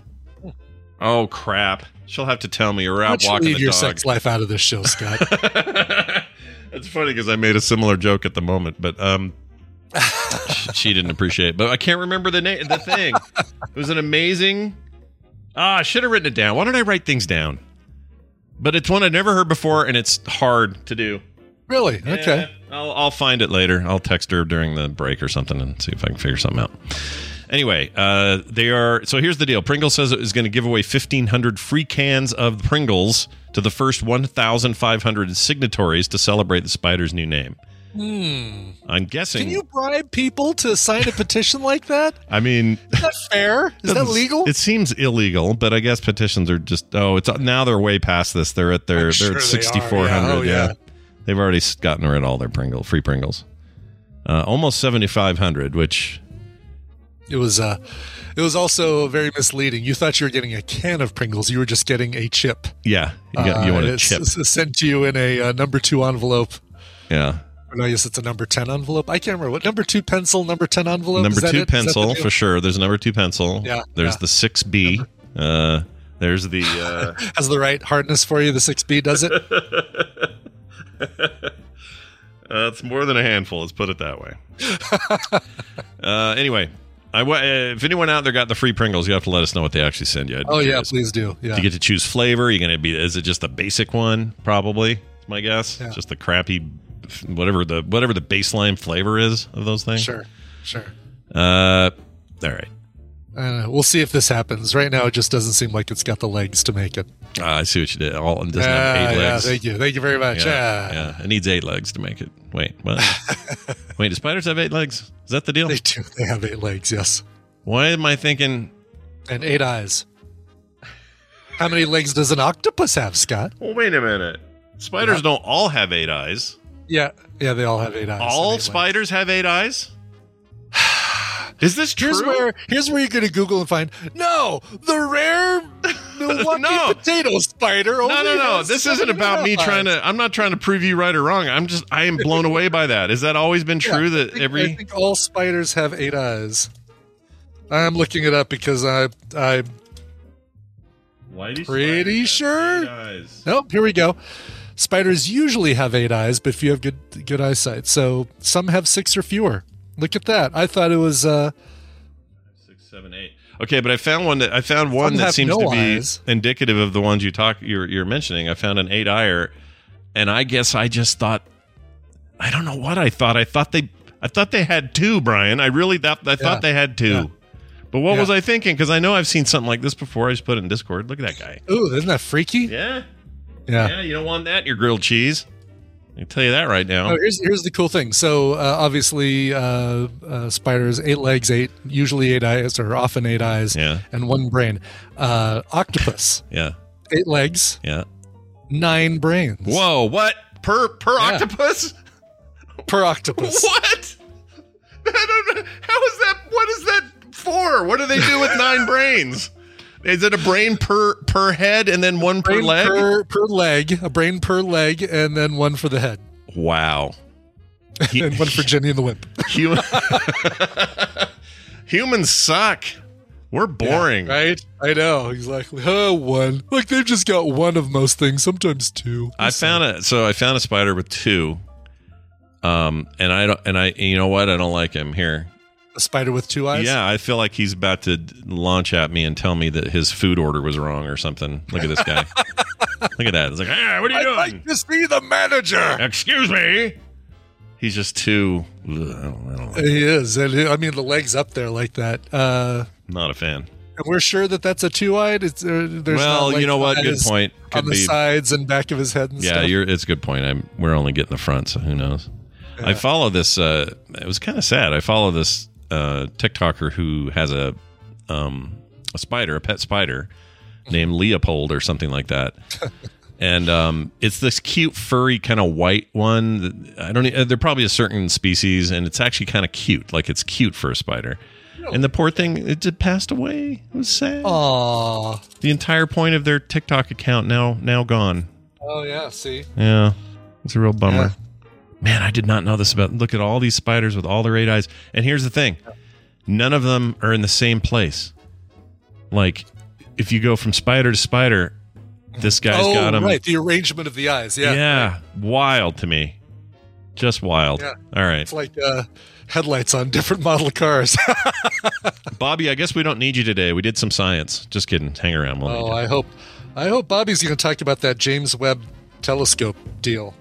Oh crap! She'll have to tell me. Or out walking leave the your dog. sex life out of this show, Scott? it's funny because I made a similar joke at the moment, but um, she, didn't appreciate. it. But I can't remember the name. The thing. it was an amazing. Ah, I should have written it down. Why don't I write things down? But it's one I've never heard before, and it's hard to do. Really? Okay. I'll, I'll find it later. I'll text her during the break or something and see if I can figure something out. Anyway, uh, they are. So here's the deal. Pringles says it is going to give away 1,500 free cans of Pringles to the first 1,500 signatories to celebrate the spider's new name. Hmm. I'm guessing. Can you bribe people to sign a petition like that? I mean, Is that fair? Is that legal? It seems illegal, but I guess petitions are just. Oh, it's now they're way past this. They're at their. I'm they're they at are. 6,400. Yeah. Oh, yeah. They've already gotten rid of all their Pringle free Pringles. Uh, almost 7,500, which It was uh it was also very misleading. You thought you were getting a can of Pringles. You were just getting a chip. yeah, you, got, you Uh, want a chip. sent to you in a uh, number two envelope. Yeah. Or no, I guess it's a number ten envelope. I can't remember what number two pencil, number ten envelope. number two it? Is that the pencil for sure. There's a number two pencil. Yeah, There's yeah. the six B. Uh, there's the uh, has the right hardness for you. The six B does it. uh, it's more than a handful. Let's put it that way. uh, anyway, I uh, if anyone out there got the free Pringles, you have to let us know what they actually send you. I'd be oh yeah, curious. please do. Yeah. Do you get to choose flavor? You're gonna be? Is it just the basic one? Probably. Is my guess. Yeah. Just the crappy, whatever the whatever the baseline flavor is of those things. Sure, sure. Uh, all right. Uh, we'll see if this happens. Right now, it just doesn't seem like it's got the legs to make it. Ah, I see what you did. All it doesn't Yeah, have eight yeah, legs. thank you, thank you very much. Yeah, Yeah, yeah. It needs eight legs to make it. Wait, what? Wait, do spiders have eight legs? Is that the deal? they do. They have eight legs. Yes, Why am I thinking? and eight eyes. How many legs does an octopus have, Scott? Well, wait a minute. Spiders don't all have eight eyes. Yeah, yeah, they all have eight eyes. and eight All legs. spiders have eight eyes. Is this true? Here's where here's where you're going to Google and find no the rare Milwaukee No. potato spider. no, only no, no. This isn't about me and a half trying to. I'm not trying to prove you right or wrong. I'm just. I am blown away by that. Has that always been true Yeah, that think- I every? think all spiders have eight eyes. I'm looking it up because I I Why do Pretty sure. Nope, here we go. Spiders usually have eight eyes, but if you have good good eyesight, so some have six or fewer. Look at that. I thought it was uh Six, seven, eight. Okay, but I found one that I found one that seems no to be eyes. indicative of the ones you talk you're you're mentioning. I found an eight eyer, and I guess I just thought I don't know what I thought. I thought they I thought they had two, Brian. I really thought I Yeah. thought they had two. Yeah. But what Yeah. was I thinking? Because I know I've seen something like this before. I just put it in Discord. Look at that guy. ooh, isn't that freaky? Yeah, Yeah. yeah. You don't want that in your grilled cheese. I can tell you that right now. Oh, here's here's the cool thing. So uh, obviously, uh, uh, spiders eight legs, eight usually eight eyes, or often eight eyes, Yeah. and one brain. Uh, octopus Yeah, eight legs, yeah. nine brains. Whoa, what per per Yeah. octopus? per octopus. What? I don't know. How is that? What is that for? What do they do with nine brains? Is it a brain per per head and then one per leg? per, per leg, a brain per leg, and then one for the head, wow. and one for Jenny and the Wimp. Human- Humans suck. We're boring. right? I know exactly. Oh, one. Like they've just got one of most things. Sometimes two. I found it. So I found a spider with two. Um, and I don't, and I, you know what? I don't like him here. A spider with two eyes. Yeah, I feel like he's about to launch at me and tell me that his food order was wrong or something. Look at this guy. Look at that. It's like, ah, what are you I'd doing? like to see the manager. Excuse me. He's just too. ugh, I don't, I don't, He is, and I mean the legs up there like that. Uh, not a fan. and we're sure that that's a two-eyed. It's uh, there's well, not, like, you know what? Good eyes point. on Could the be. sides and back of his head. And Yeah, stuff. you're. It's a good point. I'm. We're only getting the front, so who knows? I follow this. Uh, it was kind of sad. I follow this uh, TikToker who has a um, a spider, a pet spider named Leopold or something like that. and um, it's this cute, furry, kind of white one. I don't. e- They're probably a certain species, and it's actually kind of cute. Like it's cute for a spider. And the poor thing, it just passed away. It was sad. Aw. The entire point of their TikTok account now now gone. Oh yeah. See. Yeah, it's a real bummer. Man, I did not know this about. Look at all these spiders with all their eight eyes. And here's the thing: none of them are in the same place. Like, if you go from spider to spider, this guy's oh, got them. right. The arrangement of the eyes. Yeah. Yeah, wild to me. Just wild. Yeah. All right, It's like uh, headlights on different model cars. Bobby. I guess we don't need you today. We did some science. Just kidding. Hang around. We'll oh. I hope. I hope Bobby's going to talk about that James Webb telescope deal.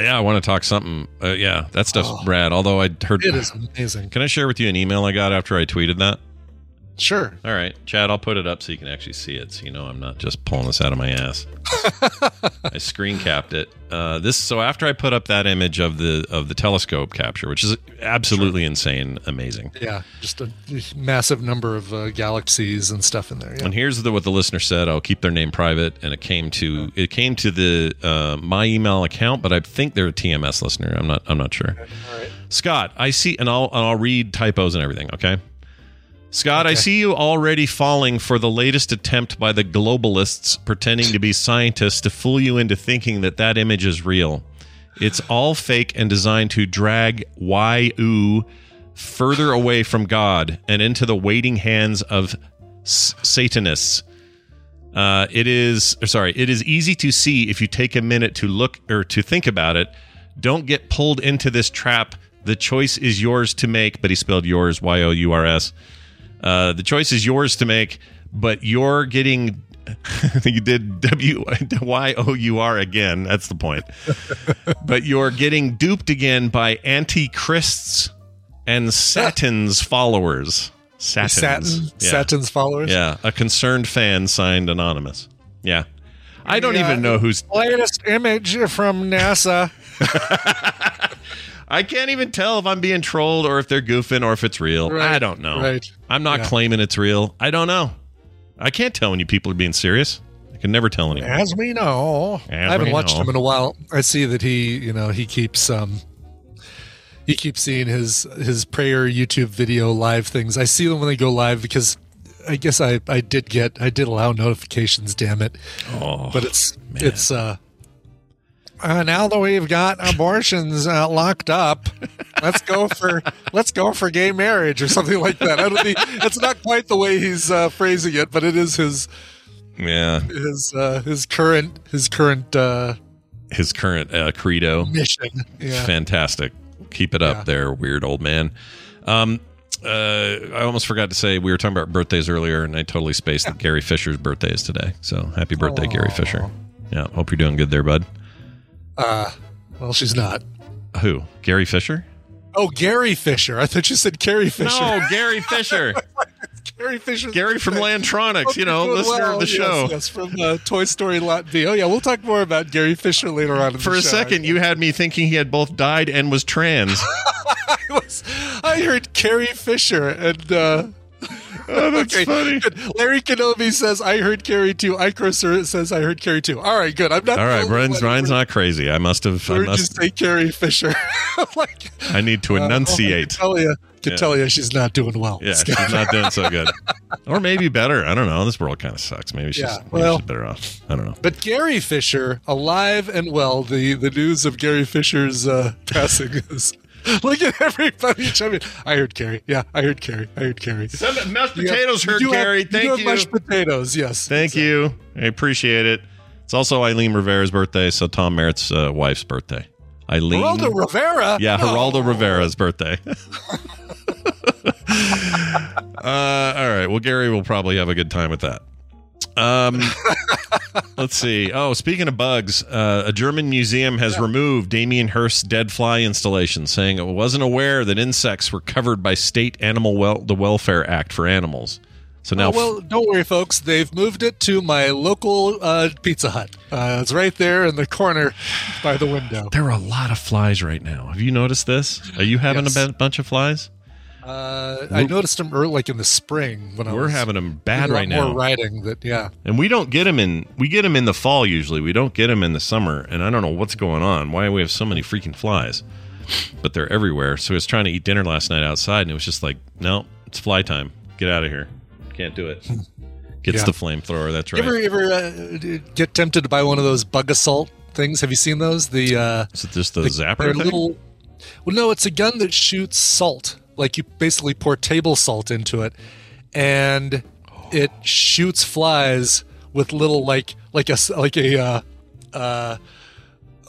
Yeah, I want to talk something. Uh, yeah, that stuff's Oh. rad. Although I heard. It is amazing. Can I share with you an email I got after I tweeted that? Sure. All right, Chad, I'll put it up so you can actually see it, so you know I'm not just pulling this out of my ass. I screen capped it. Uh, this so after I put up that image of the of the telescope capture, which is absolutely insane, amazing. Yeah, just a massive number of uh, galaxies and stuff in there. Yeah. And here's the, what the listener said. I'll keep their name private, and it came to it came to the uh, my email account, but I think they're a TMS listener. I'm not I'm not sure. Scott, I see, and I'll and I'll read typos and everything. Okay. Scott, I see you already falling for the latest attempt by the globalists pretending to be scientists to fool you into thinking that that image is real. It's all fake and designed to drag YU further away from God and into the waiting hands of s- Satanists. Uh, it is or sorry. It is easy to see if you take a minute to look or to think about it. Don't get pulled into this trap. The choice is yours to make. But he spelled yours Y O U R S. Uh, the choice is yours to make, but you're getting. you did W Y O U R again. That's the point. but you're getting duped again by antichrists and Satan's followers. Satans. Satin, Yeah. Satin's followers. Yeah, a concerned fan signed anonymous. Yeah. I don't Yeah. even know who's Latest image from NASA. I can't even tell if I'm being trolled or if they're goofing or if it's real. Right, I don't know. right. I'm not Yeah. claiming it's real. I don't know. I can't tell when you people are being serious. I can never tell anyone. As we know, As I haven't we watched know. him in a while. I see that he, you know, he keeps um, he keeps seeing his his prayer YouTube video live things. I see them when they go live because I guess I I did get I did allow notifications. Damn it! Oh, But it's it's uh. Uh, now that we've got abortions uh, locked up, let's go for let's go for gay marriage or something like that. I don't think it's not quite the way he's uh, phrasing it, but it is his yeah. his uh, his current his current uh, His current uh, credo. mission. Yeah. Fantastic. Keep it up Yeah. there, weird old man. Um, uh, I almost forgot to say we were talking about birthdays earlier, and I totally spaced that Gary Fisher's birthday is today. So happy birthday, Gary Fisher. Yeah, hope you're doing good there, bud. Uh, well, she's not. Who? Gary Fisher? Oh, Gary Fisher. I thought you said Carrie Fisher. No, Gary Fisher. Gary Fisher. Gary from Lantronics, you know, listener of the show. Yes, yes, from uh, Toy Story Lot B. Oh yeah, we'll talk more about Gary Fisher later on. In For the a show. second, you had me thinking he had both died and was trans. I, was, I heard Carrie Fisher and. Uh, oh, that's funny. good. Larry Kenobi says I heard Carrie too. Icroser says I heard Carrie too. All right, good. I'm not. All right, Ryan's. Ryan's not crazy. I must have. I Or just must. say Carrie Fisher. like, I need to uh, I enunciate. can tell you, can Yeah. tell you she's not doing well. Yeah, she's not doing so good. Or maybe better. I don't know. This world kind of sucks. Maybe she's, Yeah, maybe she's better off. I don't know. But Gary Fisher, alive and well, the, the news of Gary Fisher's uh, passing is. Look at everybody chiming. I heard Carrie. Yeah, I heard Carrie. I heard Carrie. mashed You have- you do have- you have mashed potatoes. Yes. Thank you. I appreciate it. It's also Eileen Rivera's birthday, so Tom Merritt's uh, wife's birthday. Eileen. Geraldo Rivera. Yeah, No. Geraldo Rivera's birthday. uh, all right. Well, Gary will probably have a good time with that. Um, let's see. Oh, speaking of bugs, uh, a German museum has removed Damien Hirst's dead fly installation, saying it wasn't aware that insects were covered by state animal well the Welfare Act for animals. So now, Oh, well, don't worry, folks. They've moved it to my local uh, Pizza Hut. Uh, it's right there in the corner by the window. there are a lot of flies right now. Have you noticed this? Are you having Yes. a bunch of flies? Uh, I noticed them early, like in the spring when I We're was having them bad right now. More riding that, yeah. And we don't get them in. We get them in the fall usually. We don't get them in the summer. And I don't know what's going on. Why we have so many freaking flies? But they're everywhere. So I was trying to eat dinner last night outside, and it was just like, no, it's fly time. Get out of here. Can't do it. Gets Yeah. the flamethrower. That's right. Ever ever uh, get tempted to buy one of those bug assault things? Have you seen those? The uh, Is it just the, the- zapper little. Well, no, it's a gun that shoots salt. Like you basically pour table salt into it, and it shoots flies with little like like a s- like a. Uh, uh,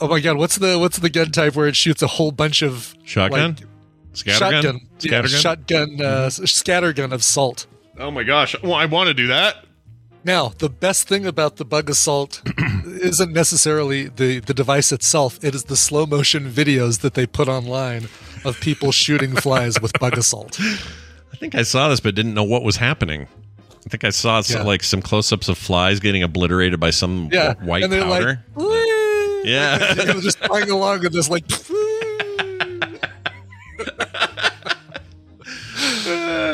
oh my god, what's the what's the gun type where it shoots a whole bunch of Shotgun? like, Scattergun? shotgun, yeah, shotgun, uh, s- scattergun of salt. oh my gosh. Well, I want to do that. Now, the best thing about the bug assault isn't necessarily the, the device itself, it is the slow motion videos that they put online of people shooting flies with bug assault. I think I saw this, but didn't know what was happening. I think I saw some, Yeah. like some close-ups of flies getting obliterated by some Yeah, white and they're powder. like, Yeah. Like, they were just flying along with this like.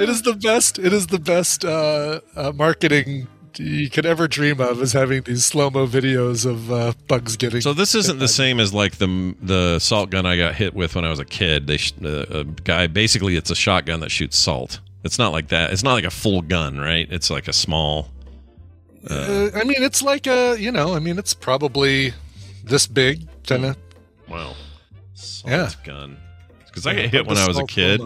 it is the best. It is the best uh, uh, marketing you could ever dream of. Is having these slow mo videos of uh, bugs getting. So this isn't the same as like the the salt gun I got hit with when I was a kid. They sh- uh, a guy basically it's a shotgun that shoots salt. It's not like that. It's not like a full gun, right? It's like a small. Uh, I mean, it's like a you know. I mean, it's probably this big, kind of. Wow. salt Yeah. gun. Because I got hit when I was a kid.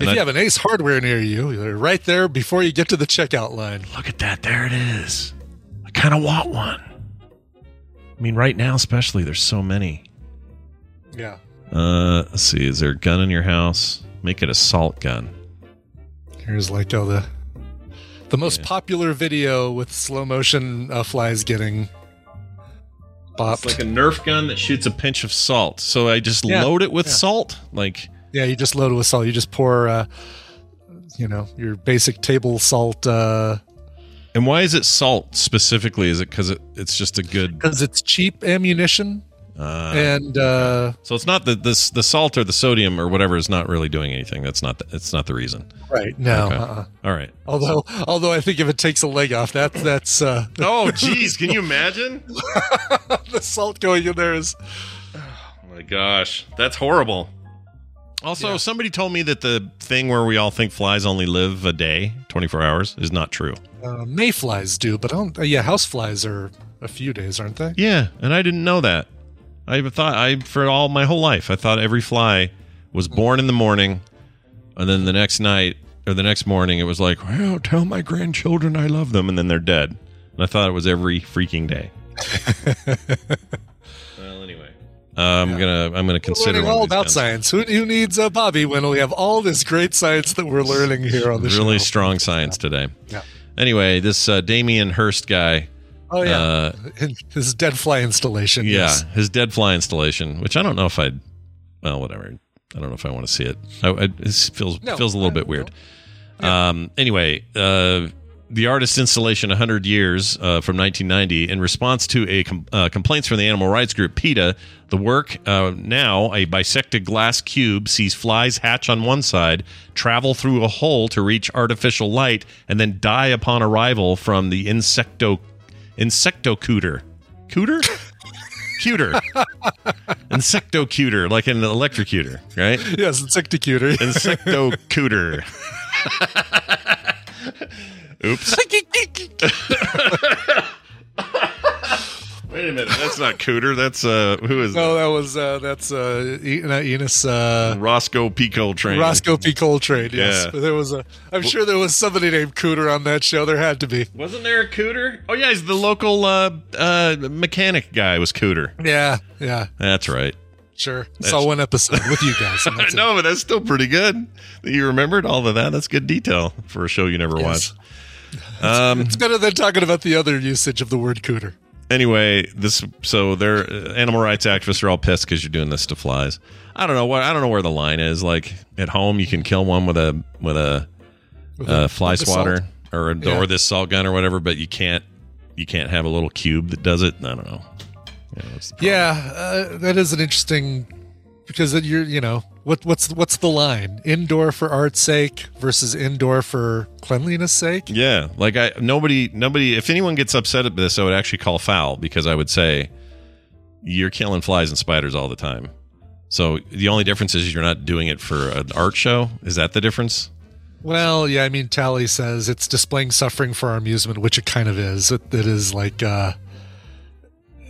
If you have an Ace Hardware near you, you're right there before you get to the checkout line. Look at that. There it is. I kind of want one. I mean, right now, especially, there's so many. Yeah. Uh, let's see. Is there a gun in your house? Make it a salt gun. Here's like all the the most popular video with slow motion uh, flies getting bopped. It's like a Nerf gun that shoots a pinch of salt. So I just Yeah, load it with yeah. salt. Like, yeah, you just load it with salt. You just pour, uh, you know, your basic table salt uh, and why is it salt specifically? Is it because it, it's just a good? because it's cheap ammunition Uh, and uh, so it's not the this the salt or the sodium or whatever is not really doing anything. That's not the, it's not the reason. right no. Okay. Uh-uh. All right. Although, although I think if it takes a leg off, that that's uh, Oh, geez, can you imagine? the salt going in there is Oh my gosh, that's horrible. Also, Yeah. somebody told me that the thing where we all think flies only live a day, 24 hours, is not true. uh, mayflies do, but I don't. Uh, yeah, houseflies are a few days, aren't they? Yeah, and I didn't know that. I even thought I for all my whole life I thought every fly was born in the morning, and then the next night or the next morning it was like, well, tell my grandchildren I love them, and then they're dead. And I thought it was every freaking day. uh, I'm gonna I'm gonna consider all about guns. science. Who, who needs a Bobby when we have all this great science that we're learning here on the really show? strong science today. Yeah. Anyway, this uh, Damien Hirst guy, Oh yeah, uh, his dead fly installation. yeah, yes. his dead fly installation, which I don't know if I'd, well, whatever. I don't know if I want to see it. I, I, it feels No, feels a little bit weird. Um, anyway, uh, the artist installation 100 years uh, from 1990 in response to a com- uh, complaints from the animal rights group PETA. The work uh, now a bisected glass cube sees flies hatch on one side, travel through a hole to reach artificial light, and then die upon arrival from the insecto insectocooter. Cooter? Cuter. Insectocuter, like an electrocutor, right? Yes, insecticutor. Insectocooter. Oops. Wait a minute. That's not Cooter. That's uh who is no, that? that was uh, that's uh, E- not Enos. Uh, Roscoe P. Coltrane. Roscoe P. Coltrane. Yes, Yeah. but there was a. I'm sure there was somebody named Cooter on that show. There had to be. Wasn't there a Cooter? Oh yeah, he's the local uh uh mechanic guy was Cooter. Yeah, yeah, That's right. sure. Saw one episode with you guys. I it. know, but that's still pretty good. That you remembered all of that. That's good detail for a show you never Yes. watched. Um It's better than talking about the other usage of the word cooter. anyway, this so their uh, animal rights activists are all pissed because you're doing this to flies. I don't know what I don't know where the line is. Like at home, you can kill one with a with a uh, fly with swatter or Yeah. or this salt gun or whatever, but you can't you can't have a little cube that does it. I don't know. Yeah, what's the problem? Yeah, uh, that is an interesting because then you're you know what what's what's the line indoor for art's sake versus indoor for cleanliness sake. Yeah, like I nobody nobody if anyone gets upset at this, I would actually call foul because I would say you're killing flies and spiders all the time. So the only difference is you're not doing it for an art show. Is that the difference? Well, yeah, I mean, Tally says it's displaying suffering for our amusement, which it kind of is. It, it is like uh,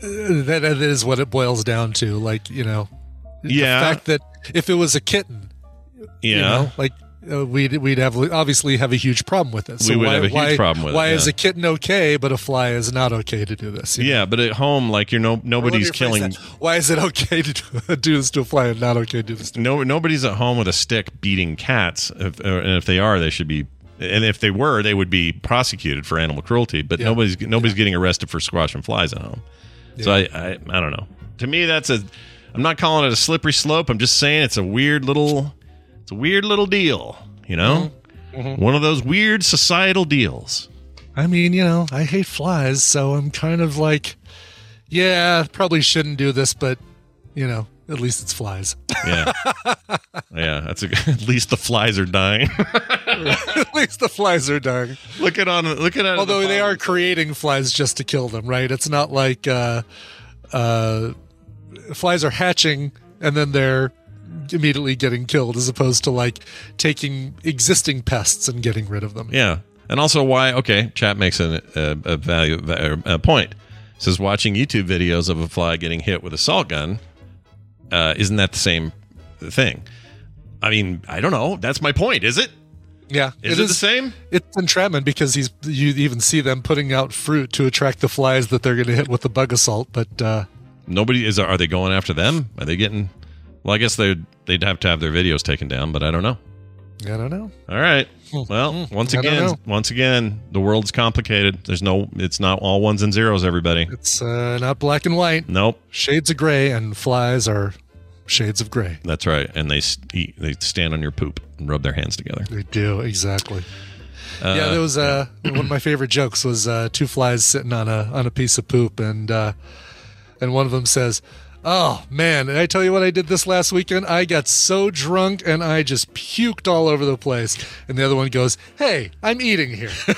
that, that is what it boils down to. Like you know, Yeah. the fact that if it was a kitten, Yeah. you know, like uh, we'd we'd have obviously have a huge problem with it. We would why, have a huge why- problem with it, Why is a kitten okay, but a fly is not okay to do this? you know? Yeah, but at home, like you're no Or let me nobody's killing. Why is it okay to do, do this to a fly and not okay to do this? To No, nobody's at home with a stick beating cats. If, uh, and if they are, they should be. And if they were, they would be prosecuted for animal cruelty. But Yeah. nobody's nobody's getting arrested for squashing flies at home. So I, I I don't know. To me, that's a. I'm not calling it a slippery slope. I'm just saying it's a weird little. It's a weird little deal. You know. One of those weird societal deals. I mean, you know, I hate flies, so I'm kind of like, yeah, probably shouldn't do this, but you know, at least it's flies. Yeah, yeah. That's a, at least the flies are dying. at least the flies are dying. look at on look at Although they are creating flies just to kill them, right? It's not like uh, uh, flies are hatching and then they're immediately getting killed, as opposed to like taking existing pests and getting rid of them. Yeah, and also why? Okay, chat makes a, a, a value a point. Says watching YouTube videos of a fly getting hit with a salt gun. Uh, isn't that the same thing? I mean, I don't know. That's my point. Is it? Yeah, Is it, the same? It's entrapment because he's you even see them putting out fruit to attract the flies that they're going to hit with the bug assault. But uh, Nobody is. Are they going after them? Are they getting? Well, I guess they would they'd have to have their videos taken down, but I don't know. I don't know. All right. Well, once Hmm. Don't again, once again, the world's complicated. There's no. It's not all ones and zeros. Everybody. It's uh, not black and white. Nope. Shades of gray, and flies are shades of gray. That's right. And they eat, they stand on your poop and rub their hands together. They do exactly. Uh, yeah, there was uh, one of my favorite jokes was uh, two flies sitting on a on a piece of poop, and uh, and one of them says, "Oh man, did I tell you what I did this last weekend? I got so drunk and I just puked all over the place." And the other one goes, "Hey, I'm eating here."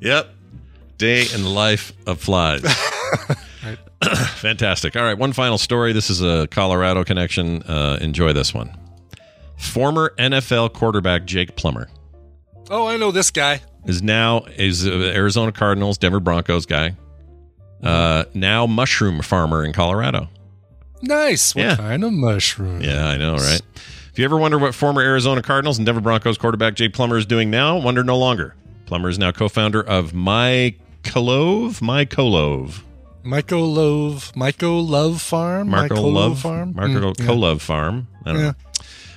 Yep. Day in the life of flies. Fantastic. All right, one final story. This is a Colorado connection. Uh, enjoy this one. Former NFL quarterback Jake Plummer oh, I know this guy. is now is Arizona Cardinals, Denver Broncos guy. Uh, now mushroom farmer in Colorado. Nice. What Yeah. kind of mushroom? Yeah, I know, right? If you ever wonder what former Arizona Cardinals and Denver Broncos quarterback Jay Plummer is doing now, wonder no longer. Plummer is now co-founder of My Colove, My Colove. Myco Love, Myco Love Farm, Marco Myco Love Farm, Marco Mm, yeah. Colove Farm. I don't Yeah. know.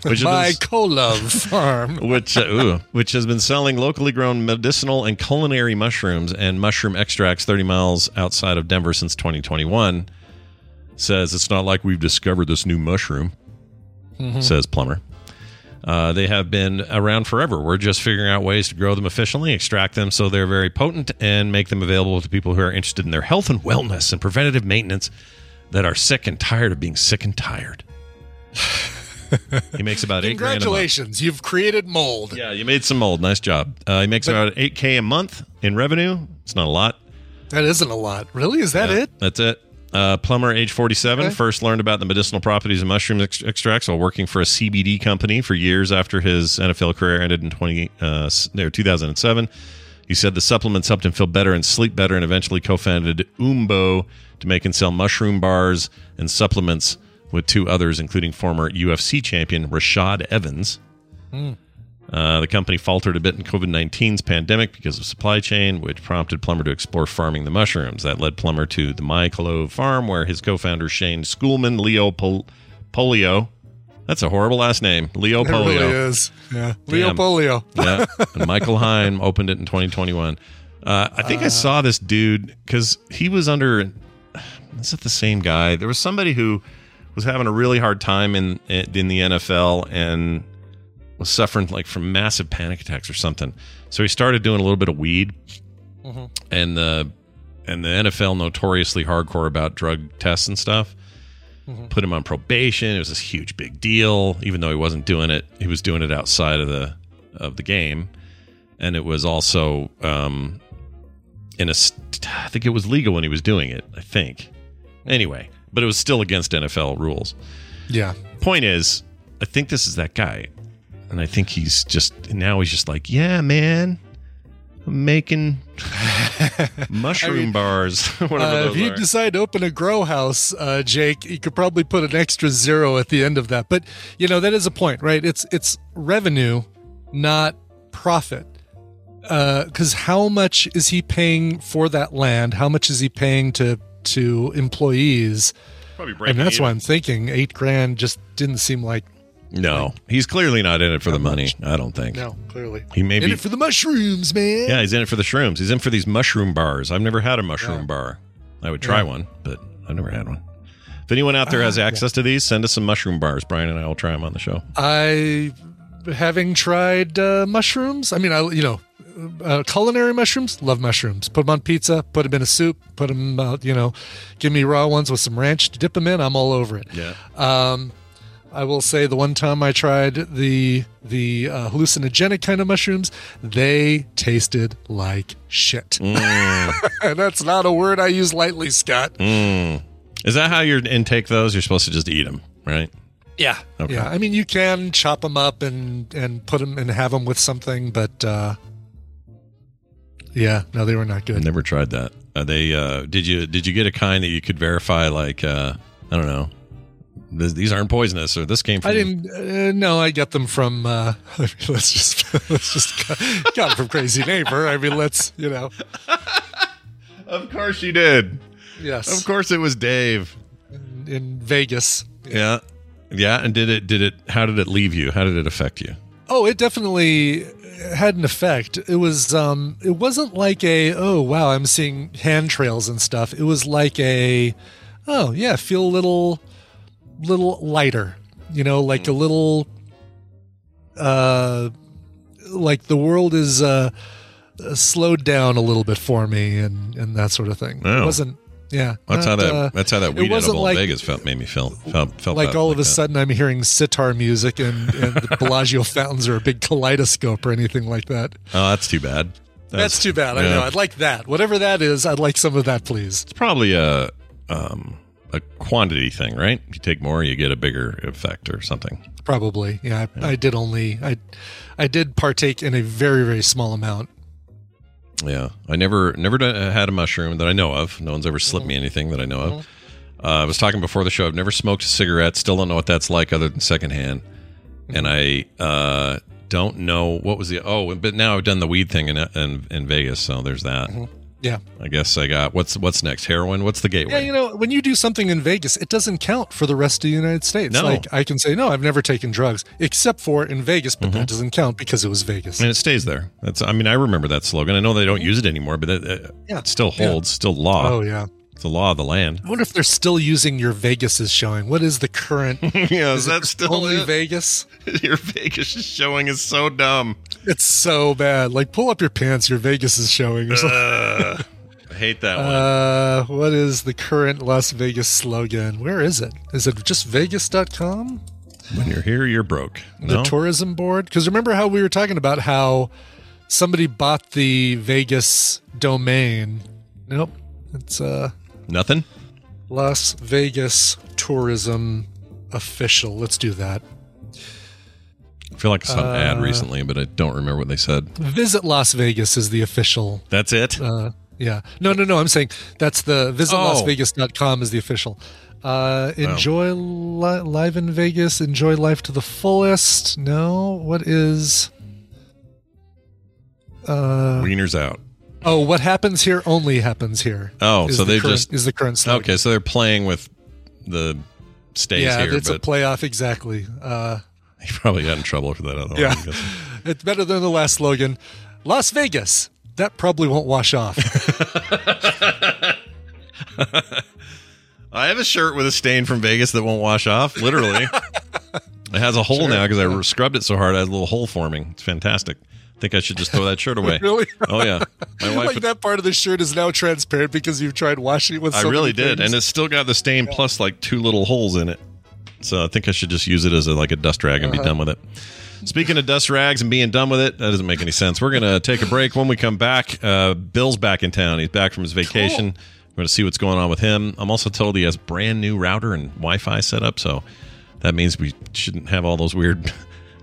Which has, Myco Love Farm. which, uh, ooh, which has been selling locally grown medicinal and culinary mushrooms and mushroom extracts 30 miles outside of Denver since 2021. Says it's not like we've discovered this new mushroom, says Plummer. Uh, they have been around forever. We're just figuring out ways to grow them efficiently, extract them so they're very potent, and make them available to people who are interested in their health and wellness and preventative maintenance that are sick and tired of being sick and tired. he makes about eight. Congratulations, you've created mold. Yeah, you made some mold. Nice job. Uh, he makes about eight k a month in revenue. It's not a lot. That isn't a lot. Really? Is that Yeah, it? That's it. Uh, Plummer, age 47, Okay. first learned about the medicinal properties of mushroom ex- extracts while working for a CBD company for years after his NFL career ended in 20, uh, 2007. He said the supplements helped him feel better and sleep better, and eventually co-founded Umbo to make and sell mushroom bars and supplements with two others, including former UFC champion Rashad Evans. Uh, the company faltered a bit in COVID 19's pandemic because of supply chain, which prompted Plummer to explore farming the mushrooms. That led Plummer to the My Clove farm, where his co founder Shane Schoolman, Leo Pol- Polio, that's a horrible last name, Leo It really Polio, is. Yeah. Leo Damn. Polio. yeah, and Michael Hine opened it in 2021. Uh, I think I saw this dude because he was under. Is it the same guy? There was somebody who was having a really hard time in in the NFL and was suffering like from massive panic attacks or something. So he started doing a little bit of weed, and the and the NFL notoriously hardcore about drug tests and stuff. Put him on probation. It was this huge big deal, even though he wasn't doing it. He was doing it outside of the of the game, and it was also um, in a. st- I think it was legal when he was doing it. I think. Anyway, but it was still against NFL rules. Yeah. Point is, I think this is that guy, and I think he's just now he's just like, yeah, man, I'm making mushroom bars. Whatever Uh, those if you decide to open a grow house, uh, Jake, you could probably put an extra zero at the end of that. But you know that is a point, right? It's it's revenue, not profit. Because how much is he paying for that land? How much is he paying to to employees? Probably And that's even. why I'm thinking eight grand just didn't seem like No, he's clearly not in it for the money. I don't think. no, clearly. He may in be. it for the mushrooms, man. yeah, he's in it for the shrooms. He's in for these mushroom bars. I've never had a mushroom Yeah. bar. I would try Yeah. one, but I've never had one. If anyone out there has access to these, send us some mushroom bars. Brian and I will try them on the show. I having tried uh, mushrooms, I mean, I you know, uh, culinary mushrooms, love mushrooms. Put them on pizza, put them in a soup, put them, uh, you know, give me raw ones with some ranch to dip them in. I'm all over it. Yeah. Um, I will say the one time I tried the the uh, hallucinogenic kind of mushrooms, they tasted like shit. and that's not a word I use lightly, Scott. Is that how you intake those? You're supposed to just eat them, right? Yeah, Okay. yeah. I mean, you can chop them up and and put them and have them with something, but uh, yeah, no, they were not good. I never tried that. Are they? Uh, did you did you get a kind that you could verify? Like uh, I don't know, this, these aren't poisonous, or this came from. I didn't. Uh, no, I got them from. Uh, I mean, let's just let's just got them from Crazy Neighbor. I mean, let's you know. Of course you did. Yes, Of course it was Dave. in Vegas. Yeah, yeah. And did it? Did it? How did it leave you? How did it affect you? Oh, it definitely had an effect. It was um it wasn't like a oh wow, I'm seeing hand trails and stuff. It was like a oh yeah, feel a little little lighter. You know, like a little uh like the world is uh uh, slowed down a little bit for me and and that sort of thing. Oh. It wasn't yeah. That's how that. uh, that's how that weed edible like- in Vegas felt. Made me feel felt, felt like all of a that. sudden I'm hearing sitar music and, and the Bellagio fountains are a big kaleidoscope or anything like that. Oh, that's too bad. That's, too bad. I know. I'd like that. Whatever that is, I'd like some of that, please. It's probably a um a quantity thing, right? If You take more, you get a bigger effect or something. Probably. Yeah, I, I did only I I did partake in a very very small amount. Yeah, I never never uh, had a mushroom that I know of. No one's ever slipped me mm-hmm. anything that I know of. Mm-hmm. Uh, I was talking before the show. I've never smoked a cigarette. Still don't know what that's like other than secondhand. And mm-hmm. I uh, don't know what was the oh, but now I've done the weed thing in in, in Vegas, so there's that. Yeah. I guess I got what's what's next? Heroin. What's the gateway? Yeah, you know, when you do something in Vegas, it doesn't count for the rest of the United States. No. Like I can say, no, I've never taken drugs except for in Vegas, but that mm-hmm. doesn't count because it was Vegas. and it stays there. That's. I mean, I remember that slogan. I know they don't use it anymore, but it, it, Yeah. it still Yeah. holds. Still law. Oh yeah. It's the law of the land. I wonder if they're still using your Vegas is showing. What is the current? yeah, is it only Vegas? Your Vegas is showing is so dumb. It's so bad. Like pull up your pants. Your Vegas is showing. Or something. Uh, I hate that one. Uh, what is the current Las Vegas slogan? Where is it? Is it just vegas.com? when you're here, you're broke. The tourism board? Because remember how we were talking about how somebody bought the Vegas domain? Nope. It's uh, Nothing. Las Vegas Tourism Official. Let's do that. I feel like I saw an ad Uh, recently, but I don't remember what they said. Visit Las Vegas is the official. That's it. Uh, yeah. No, no, no. I'm saying that's the visit Oh. is the official. Uh, enjoy li- live in Vegas. Enjoy life to the fullest. No, what is? Uh, Wieners out. Oh, what happens here only happens here. Oh, so the they current- just is the current slogan. okay. So they're playing with the stays yeah, here, it's a but playoff exactly. Uh, he probably got in trouble for that. Other yeah, one, it's better than the last slogan. Las Vegas. That probably won't wash off. I have a shirt with a stain from Vegas that won't wash off. Literally, it has a hole now because I scrubbed it so hard. I has a little hole forming. It's fantastic. I think I should just throw that shirt away. really? Oh yeah, my wife. like that part of the shirt is now transparent because you've tried washing it with. I so really did, things. and it's still got the stain plus like two little holes in it. So I think I should just use it as a, like a dust rag and be Uh-huh. done with it. Speaking of dust rags and being done with it, that doesn't make any sense. We're gonna take a break. When we come back, uh, Bill's back in town. He's back from his vacation. We're gonna see what's going on with him. I'm also told he has brand new router and Wi-Fi set up, so that means we shouldn't have all those weird.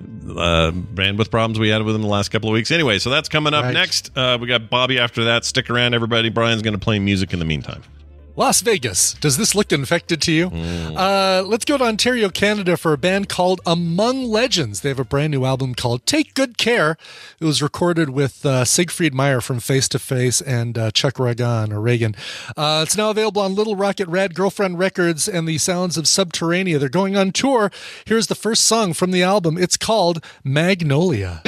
Uh, bandwidth problems we had with him the last couple of weeks. Anyway, so that's coming up Right. next. Uh, we got Bobby after that. Stick around, everybody. Brian's going to play music in the meantime. Las Vegas. Does this look infected to you? Mm. Uh, let's go to Ontario, Canada for a band called Among Legends. They have a brand new album called Take Good Care. It was recorded with uh, Siegfried Meyer from Face to Face and uh, Chuck Ragan or Reagan. Uh, it's now available on Little Rocket Red, Girlfriend Records, and the Sounds of Subterranea. They're going on tour. Here's the first song from the album. It's called Magnolia.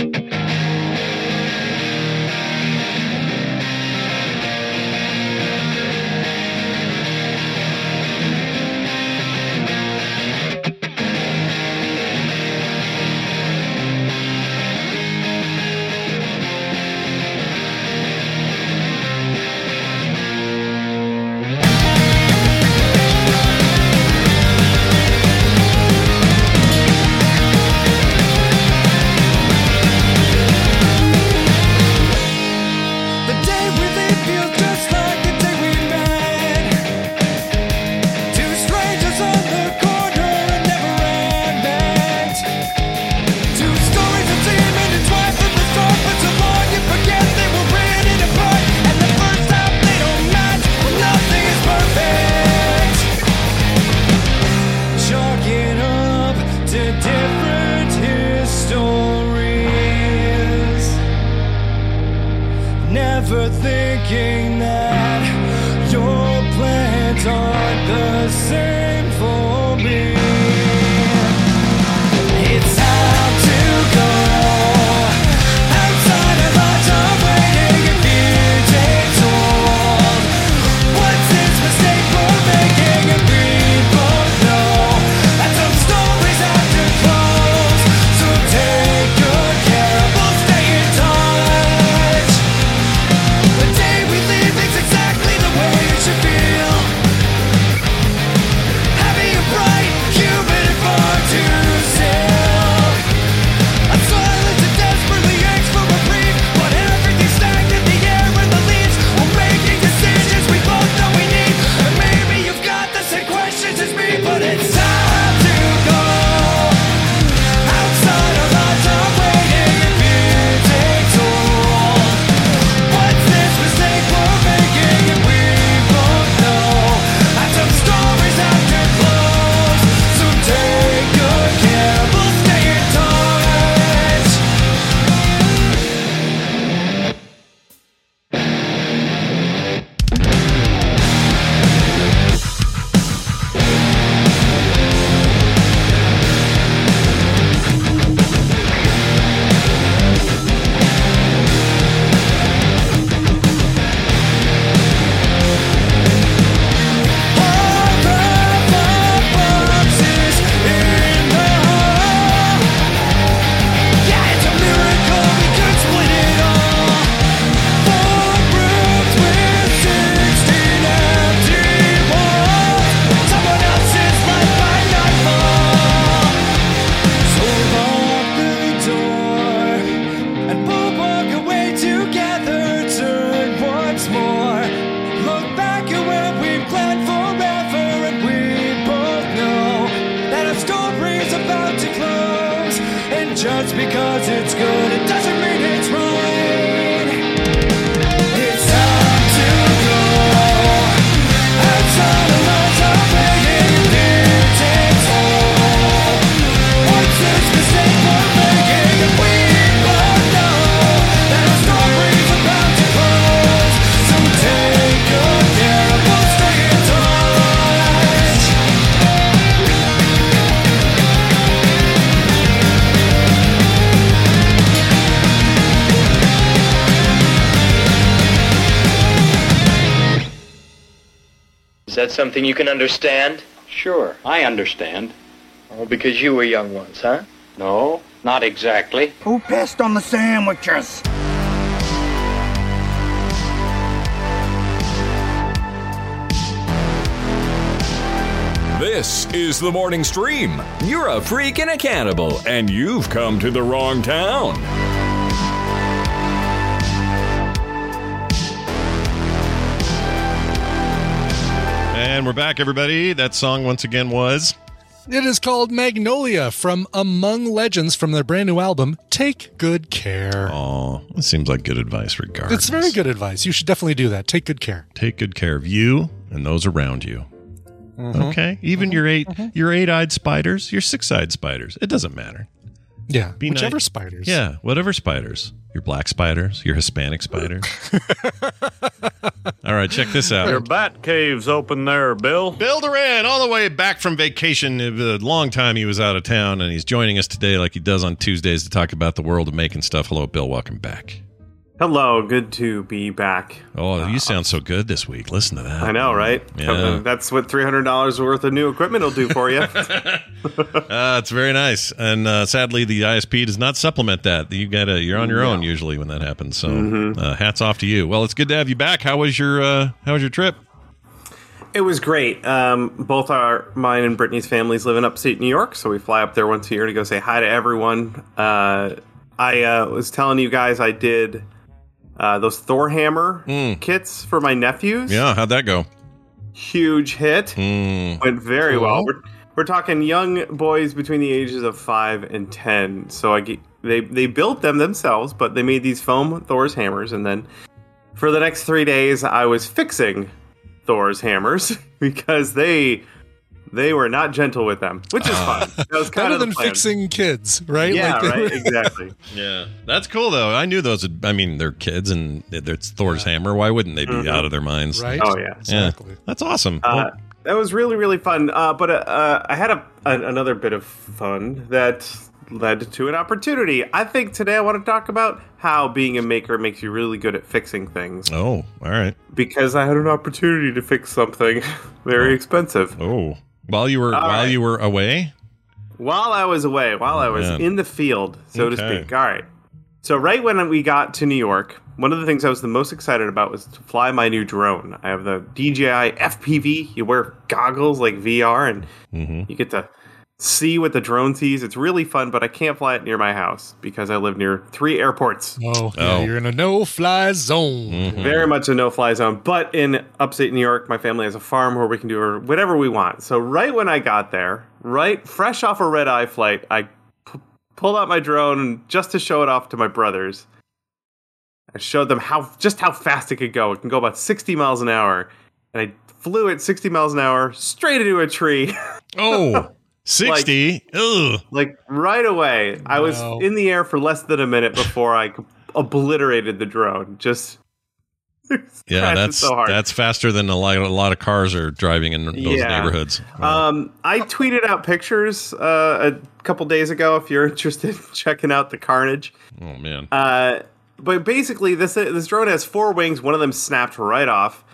Something you can understand? Sure, I understand. Oh, because you were young once, huh? No, not exactly. Who pissed on the sandwiches? This is the morning stream. You're a freak and a cannibal, and you've come to the wrong town. And we're back, everybody. That song once again was It is called Magnolia from Among Legends from their brand new album, Take Good Care. Oh, it seems like good advice regardless. It's very good advice. You should definitely do that. Take good care. Take good care of you and those around you. Mm-hmm. Okay? Even your eight your eight-eyed spiders, your six-eyed spiders. It doesn't matter. Yeah. Be Whichever nice. spiders. Yeah, whatever spiders. Your black spiders, your Hispanic spiders. All right, check this out. Your bat cave's open there, Bill. Bill Duran, all the way back from vacation. A long time he was out of town, and he's joining us today, like he does on Tuesdays, to talk about the world of making stuff. Hello, Bill. Welcome back. Hello, good to be back. Oh, you sound so good this week. Listen to that. I know, right? Yeah. That's what three hundred dollars worth of new equipment will do for you. Uh, it's very nice, and uh, sadly, the ISP does not supplement that. You got to you're on your own usually when that happens. So, Mhm. uh, hats off to you. Well, it's good to have you back. How was your uh, How was your trip? it was great. Um, both our mine and Brittany's families live in upstate New York, so we fly up there once a year to go say hi to everyone. Uh, I uh, was telling you guys I did uh, those Thor hammer kits for my nephews. Yeah, how'd that go? huge hit. Hmm. Went very Cool. well. We're, we're talking young boys between the ages of five and ten. So I get, they they built them themselves, but they made these foam Thor's hammers, and then for the next three days, I was fixing Thor's hammers because they they were not gentle with them, which is fun. That was kind Better of the than plan. fixing kids, right? Yeah, they right. Exactly. Yeah, that's cool though. I knew those. Would, I mean, they're kids, and it's Thor's hammer. Why wouldn't they be Mhm. out of their minds? Right? Oh, yeah. Yeah, Exactly. that's awesome. Uh, Well, that was really really fun. Uh, but uh, uh, I had a, an, another bit of fun that led to an opportunity. I think today I want to talk about how being a maker makes you really good at fixing things. Oh, all right. Because I had an opportunity to fix something very expensive. Oh, while you were All while right. you were away. While I was away, while I was in the field, so to speak. All right. So right when we got to New York, one of the things I was the most excited about was to fly my new drone. I have the DJI FPV. You wear goggles like VR, and Mm-hmm. you get to see what the drone sees. It's really fun, but I can't fly it near my house because I live near three airports. Oh, yeah, you're in a no-fly zone. Mm-hmm. Very much a no-fly zone. But in upstate New York, my family has a farm where we can do whatever we want. So right when I got there, right fresh off a red eye flight, I p- pulled out my drone just to show it off to my brothers. I showed them how just how fast it could go. It can go about 60 miles an hour, and I flew at 60 miles an hour straight into a tree. Oh, 60. Ugh. like right away. I was in the air for less than a minute before I obliterated the drone. Just Yeah, that's so hard. that's faster than a lot, a lot of cars are driving in those Yeah. neighborhoods. Um, I tweeted out pictures uh, a couple days ago. If you're interested in checking out the carnage, oh man. uh, but basically this this drone has four wings. One of them snapped right off,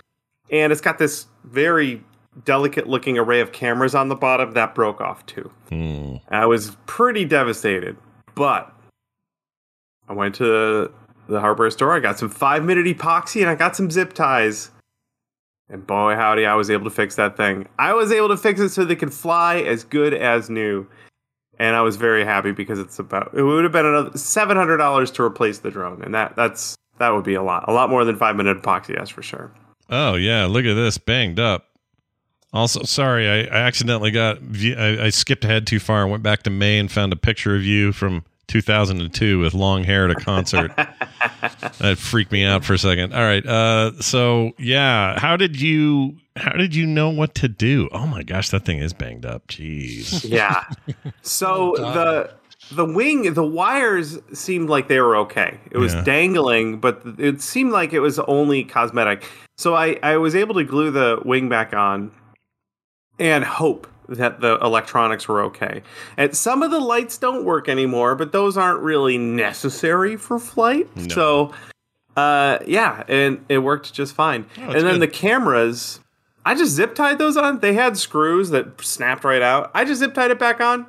and it's got this very delicate looking array of cameras on the bottom that broke off too. Hmm. I was pretty devastated, but I went to the hardware store. I got some five minute epoxy and I got some zip ties. And boy, howdy, I was able to fix that thing. I was able to fix it so they could fly as good as new. And I was very happy because it's about it would have been another seven hundred dollars to replace the drone, and that that's that would be a lot, a lot more than five minute epoxy, that's for sure. Oh yeah, look at this banged up. Also, sorry, I, I accidentally got I, I skipped ahead too far and went back to May and found a picture of you from 2002 with long hair at a concert. that freaked me out for a second. All right, uh, so yeah, how did you how did you know what to do? Oh my gosh, that thing is banged up. Jeez. Yeah. So the the wing, the wires seemed like they were okay. It was Yeah. dangling, but it seemed like it was only cosmetic. So I I was able to glue the wing back on and hope that the electronics were okay. And some of the lights don't work anymore, but those aren't really necessary for flight. No. So uh yeah, and it worked just fine. Oh, and then good. the cameras I just zip tied those on. They had screws that snapped right out. I just zip tied it back on.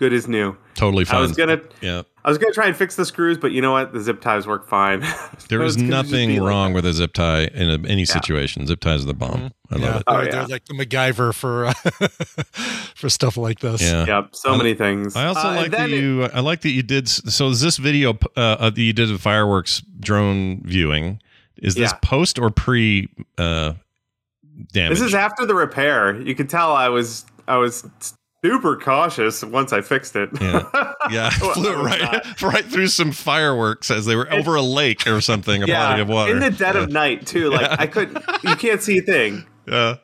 Good as new. Totally fine. I was gonna yeah. I was gonna try and fix the screws, but you know what? The zip ties work fine. There It is was gonna just nothing be like wrong with a zip tie in a, any situation. Zip ties are the bomb. I love it. Oh, they're, yeah. they're like the MacGyver for uh, for stuff like this. Yeah. Yep, so I- many things. I also Uh, like that then it- you. I like that you did. So is this video uh, uh, that you did of fireworks drone viewing? Is this Yeah. post or pre uh, damage? This is after the repair. You could tell I was I was super cautious once I fixed it. Yeah. yeah, I flew right right through some fireworks as they were over a lake or something, a body of water. in the dead yeah. of night too. Like I couldn't. You can't see a thing. Yeah.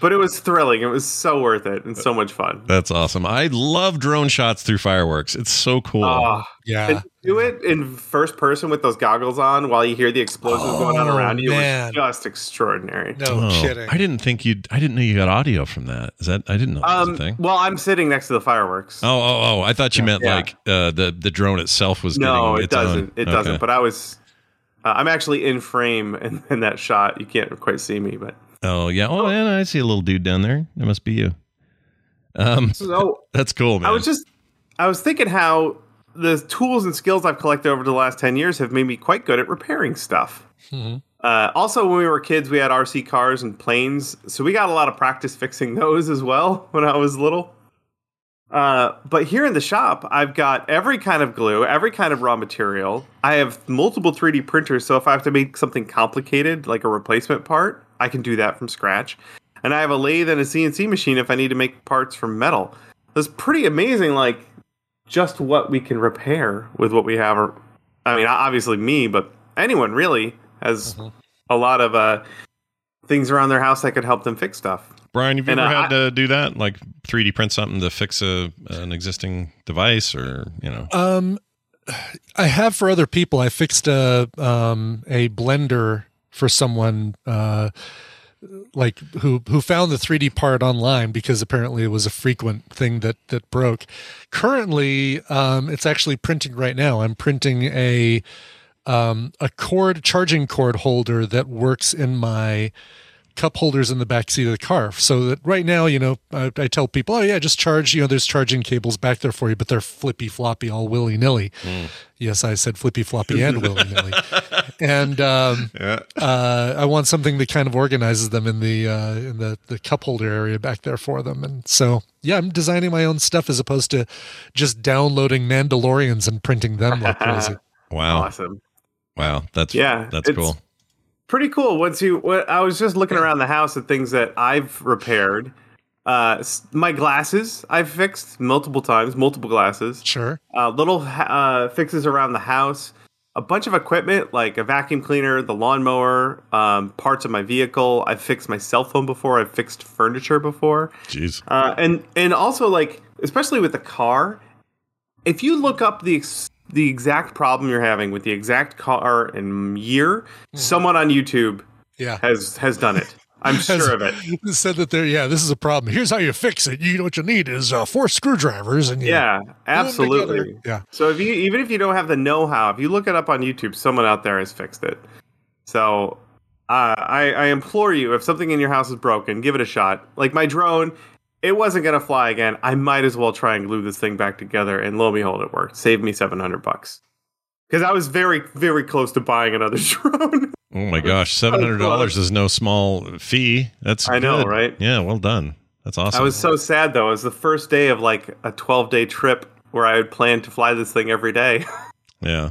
But it was thrilling. It was so worth it and so much fun. That's awesome. I love drone shots through fireworks. It's so cool. Oh, Yeah. and do it in first person with those goggles on while you hear the explosions going on Oh, around you. It man. was just extraordinary. No Oh, kidding. I didn't think you. I didn't know you got audio from that. Is that? I didn't know that was Um, a thing. well, I'm sitting next to the fireworks. Oh, oh, oh! I thought you meant Yeah. like uh, the the drone itself was. no, it doesn't. It Okay. doesn't. But I was. Uh, I'm actually in frame in, in that shot. You can't quite see me, but Oh yeah. Oh, and I see a little dude down there. That must be you. Um, so that's cool, man. I was just, I was thinking how the tools and skills I've collected over the last 10 years have made me quite good at repairing stuff. Mhm. Uh, also, when we were kids, we had RC cars and planes, so we got a lot of practice fixing those as well when I was little. Uh, but here in the shop, I've got every kind of glue, every kind of raw material. I have multiple 3D printers, so if I have to make something complicated, like a replacement part, I can do that from scratch. And I have a lathe and a CNC machine if I need to make parts from metal. It's pretty amazing, like just what we can repair with what we have. Or, I mean, obviously me, but anyone really has a lot of uh, things around their house that could help them fix stuff. Brian, have you and, ever uh, had to do that? Like 3D print something to fix a an existing device, or you know? Um, I have for other people. I fixed a um a blender for someone uh like who who found the 3D part online because apparently it was a frequent thing that that broke. Currently, um, it's actually printing right now. I'm printing a um, a cord charging cord holder that works in my cup holders in the back seat of the car. So that right now, you know, I, I tell people, oh yeah, just charge. You know, there's charging cables back there for you, but they're flippy floppy, all willy nilly. Yes, I said flippy floppy and willy nilly. And um, Yeah. uh, I want something that kind of organizes them in the uh, in the the cup holder area back there for them. And so yeah, I'm designing my own stuff as opposed to just downloading Mandalorians and printing them like crazy. Wow. Awesome. Wow. That's Yeah, That's cool. Pretty cool. Once you, what, I was just looking around the house at things that I've repaired. Uh, my glasses I've fixed multiple times, multiple glasses. Sure. Uh, little ha- uh, fixes around the house. A bunch of equipment like a vacuum cleaner, the lawnmower, um, parts of my vehicle. I've fixed my cell phone before. I've fixed furniture before. Jeez. Uh, and and also like especially with the car, if you look up the ex- the exact problem you're having with the exact car and year, someone on YouTube Yeah. has has done it. I'm sure of it. Said that there, yeah, this is a problem. Here's how you fix it. You know what you need is uh, four screwdrivers, and you Yeah, absolutely. Yeah. So if you even if you don't have the know-how, if you look it up on YouTube, someone out there has fixed it. So uh, I, I implore you, if something in your house is broken, give it a shot. Like my drone, it wasn't gonna fly again. I might as well try and glue this thing back together, and lo and behold, it worked. Saved me seven hundred bucks. Because I was very, very close to buying another drone. Oh my gosh, seven hundred dollars is no small fee. That's I know, right? Yeah, well done. That's awesome. I was so sad though. It was the first day of like a twelve day trip where I had planned to fly this thing every day. Yeah.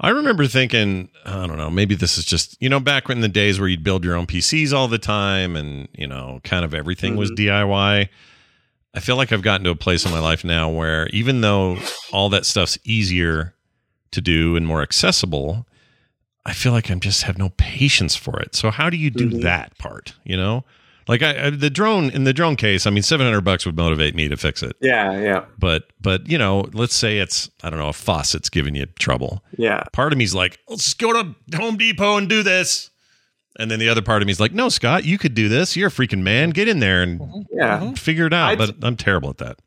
I remember thinking, I don't know, maybe this is just, you know, back in the days where you'd build your own PCs all the time and, you know, kind of everything was mm-hmm. DIY. I feel like I've gotten to a place in my life now where even though all that stuff's easier to do and more accessible, I feel like I'm just have no patience for it. So how do you do mm-hmm. that part, you know? Like I, I the drone in the drone case, I mean 700 bucks would motivate me to fix it. yeah, yeah, But but you know, let's say it's I don't know, a faucet's giving you trouble yeah. part of me's like, let's just go to Home Depot and do this. And then the other part of me's like, no, Scott, you could do this. You're a freaking man. Get in there and mm-hmm. Yeah. Mm-hmm. figure it out. I'd- but I'm terrible at that.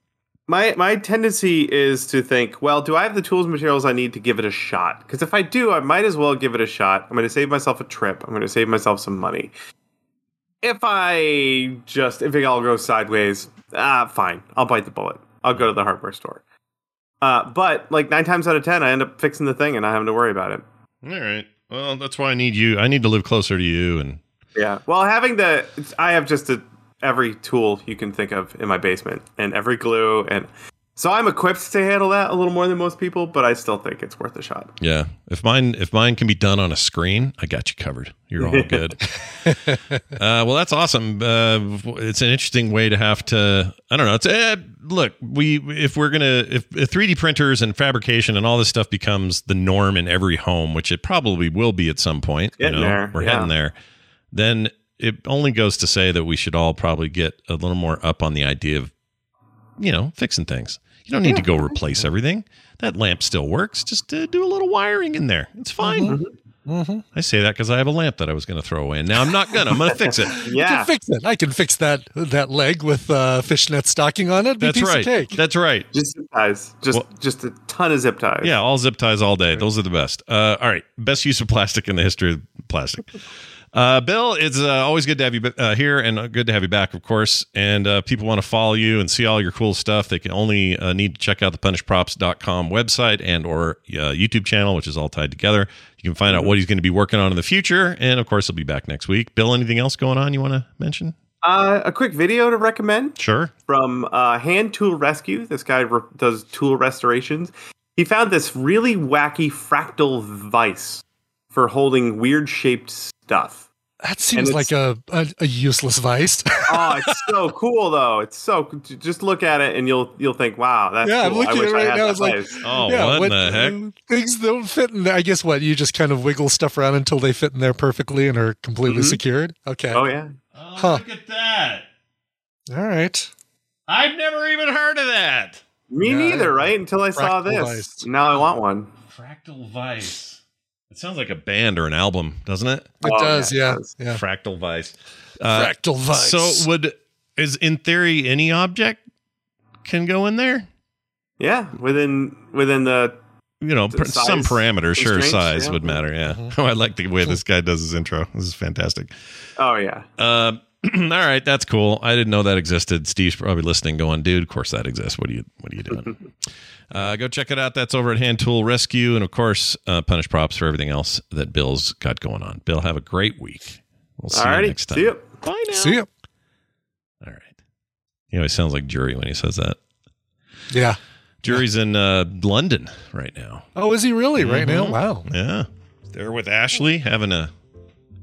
My my tendency is to think, well, do I have the tools and materials I need to give it a shot? Because if I do, I might as well give it a shot. I'm going to save myself a trip. I'm going to save myself some money. If I just if it all goes sideways, ah, fine. I'll bite the bullet. I'll go to the hardware store. Uh, but like nine times out of ten, I end up fixing the thing and not having to worry about it. All right. Well, that's why I need you. I need to live closer to you. And Yeah. Well, having the, I have just a, every tool you can think of in my basement and every glue. And so I'm equipped to handle that a little more than most people, but I still think it's worth a shot. yeah, if mine if mine can be done on a screen, I got you covered. You're all good. uh, well, that's awesome. Uh, it's an interesting way to have to. I don't know. It's eh, look. We if we're gonna if, if 3D printers and fabrication and all this stuff becomes the norm in every home, which it probably will be at some point. Getting you know, there, we're yeah. heading there. Then it only goes to say that we should all probably get a little more up on the idea of you know fixing things. You don't need to go replace everything. That lamp still works. Just uh, do a little wiring in there. It's fine. Mm-hmm. I say that because I have a lamp that I was going to throw away, and now I'm not gonna. I'm going to fix it. I Yeah. can fix it. I can fix that that leg with uh, fishnet stocking on it. Be That's piece right. Of cake. That's right. Just zip ties. Just, Well- just a ton of zip ties. Yeah, all zip ties all day. Those are the best. Uh, all right, best use of plastic in the history of plastic. Uh, Bill, it's uh, always good to have you uh, here and uh, good to have you back, of course. And uh, people want to follow you and see all your cool stuff. They can only uh, need to check out the punishedprops.com website and or uh, YouTube channel, which is all tied together. You can find out what he's going to be working on in the future. And of course, he'll be back next week. Bill, anything else going on you want to mention? Uh, a quick video to recommend Sure. from uh, Hand Tool Rescue. This guy re- does tool restorations. He found this really wacky fractal vise for holding weird shaped stuff. That seems like a, a, a useless vice. oh, it's so cool though. It's so just look at it and you'll you'll think, wow, that's yeah, I'm cool. I looking at it right now. It's like, vice. Oh, yeah, what what- the heck? Things don't fit in there. I guess what you just kind of wiggle stuff around until they fit in there perfectly and are completely Mhm. secured. Okay. Oh yeah. Oh, Huh. look at that. All right. I've never even heard of that. Me Yeah, neither, right? Until I saw this. vice. Now I want one. Fractal Vice. It sounds like a band or an album, doesn't it? It Oh, does, yeah, yeah. yeah. Fractal Vice. Uh, Fractal Vice. So would is in theory any object can go in there? Yeah, within within the You know, The per, some size parameters, sure, constraints, size yeah. would matter. Yeah. Mm-hmm. Oh, I like the way this guy does his intro. This is fantastic. oh yeah. Uh, all right, that's cool. I didn't know that existed. Steve's probably listening, going, "Dude, of course that exists. What are you, what are you doing?" uh, go check it out. That's over at Hand Tool Rescue, and of course, uh, Punished Props for everything else that Bill's got going on. Bill, have a great week. We'll see you Alrighty, next time. see ya. Bye now. See ya. All right. He always sounds like Jury when he says that. Yeah. Jury's in uh, London right now. Oh, is he really right now? Mhm. Wow. Yeah, they're with Ashley having a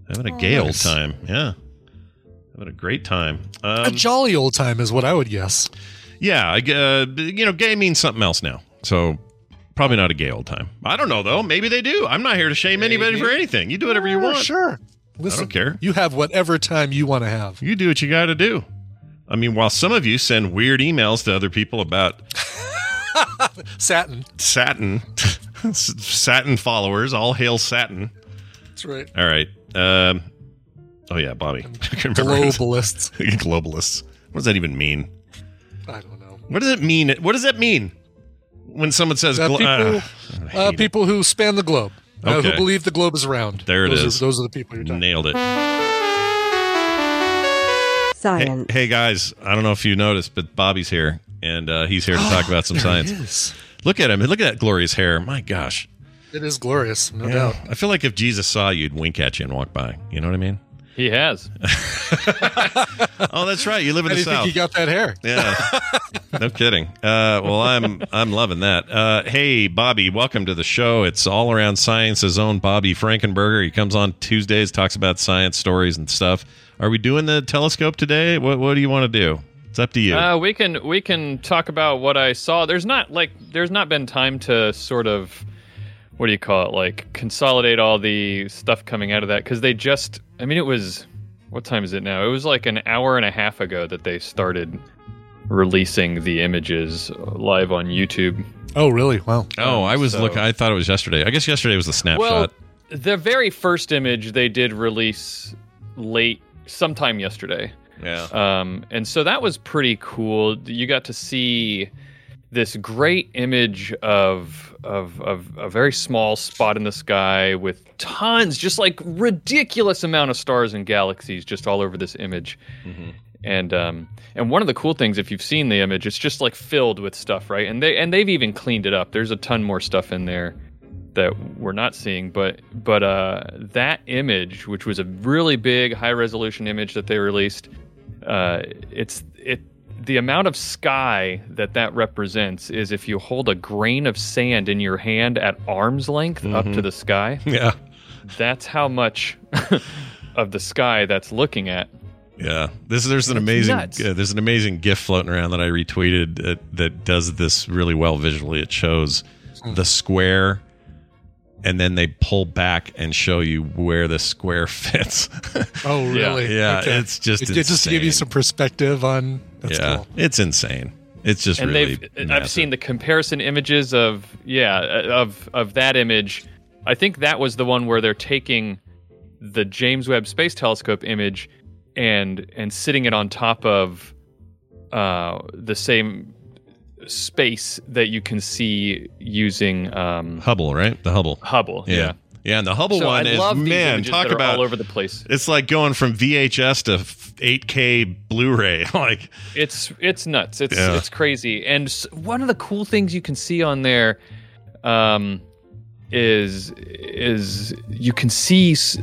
having a Oh, gay old time. Yeah, having a great time. a Um, jolly old time is what I would guess. yeah, I, g- uh, you know, gay means something else now. So probably not a gay old time. I don't know though. Maybe they do. I'm not here to shame anybody for anything. You do whatever you Sure, want. Sure. Listen, care. You have whatever time you want to have. You do what you got to do. I mean, while some of you send weird emails to other people about Satin. satin, satin followers, all hail satin. That's right. All right. Um, oh yeah, Bobby. I can remember his- Globalists. Globalists. What does that even mean? I don't know. What does it mean? What does that mean when someone says Uh, glo- people, I uh, people who span the globe, uh, who believe the globe is round. There it those is. Are, those are the people you're talking. nailed it. Hey, Science. hey, guys, I don't know if you noticed, but Bobby's here, and uh, he's here to talk about some There science. it is. Look at him. Look at that glorious hair. My gosh. It is glorious, no Yeah. doubt. I feel like if Jesus saw you, he'd wink at you and walk by. You know what I mean? He has. Oh, that's right. You live in How do the you think South. you got that hair? Yeah, no kidding. Uh, well, I'm I'm loving that. Uh, hey, Bobby, welcome to the show. It's all around science's own Bobby Frankenberger. He comes on Tuesdays, talks about science stories and stuff. Are we doing the telescope today? What What do you want to do? It's up to you. Uh, we can we can talk about what I saw. There's not like there's not been time to sort of what do you call it like consolidate all the stuff coming out of that because they just I mean it was what time is it now? It was like an hour and a half ago that they started releasing the images live on YouTube. Oh, really? Wow. oh, I was so- looking. I thought it was yesterday. I guess yesterday was the snapshot. Well, the very first image they did release late sometime yesterday. yeah. Um, and so that was pretty cool. You got to see this great image of, of of a very small spot in the sky with tons, just like ridiculous amount of stars and galaxies just all over this image. And um, and one of the cool things, if you've seen the image, it's just like filled with stuff, right? And they and they've even cleaned it up. There's a ton more stuff in there that we're not seeing but but uh that image which was a really big high resolution image that they released uh it's it the amount of sky that that represents is if you hold a grain of sand in your hand at arm's length up to the sky yeah. that's how much of the sky that's looking at Yeah, this there's an amazing nuts. uh, there's an amazing GIF floating around that I retweeted that, that does this really well visually. It shows the square, and then they pull back and show you where the square fits. Oh, really? yeah, Okay. it's just It- just to give you some perspective on. That's yeah, cool. it's insane. It's just and really. they've I've seen the comparison images of yeah of of that image. I think that was the one where they're taking the James Webb Space Telescope image and and sitting it on top of uh, the same space that you can see using um, Hubble, right? The Hubble. Hubble. Yeah. Yeah. Yeah, and the Hubble So one I is love man, talk about all over the place. It's like going from VHS to 8K Blu-ray. like It's it's nuts. It's Yeah. it's crazy. And one of the cool things you can see on there um, is is you can see s-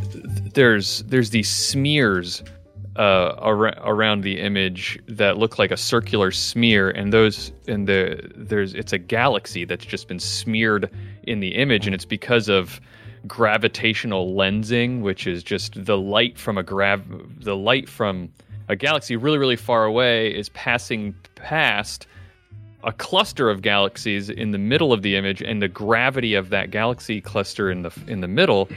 there's there's these smears uh, ar- around the image that look like a circular smear, and those and the there's it's a galaxy that's just been smeared in the image, and it's because of gravitational lensing, which is just the light from a grav the light from a galaxy really really far away is passing past a cluster of galaxies in the middle of the image and the gravity of that galaxy cluster in the in the middle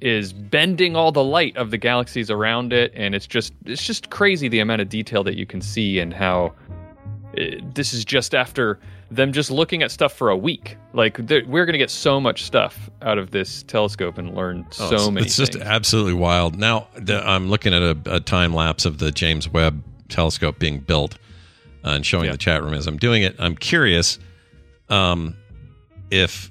is bending all the light of the galaxies around it and it's just it's just crazy the amount of detail that you can see and how uh, this is just after them just looking at stuff for a week. Like we're going to get so much stuff out of this telescope and learn Oh, so it's, many. It's just absolutely wild. Now the, I'm looking at a, a time lapse of the James Webb telescope being built uh, and showing Yeah. the chat room as I'm doing it. I'm curious um, if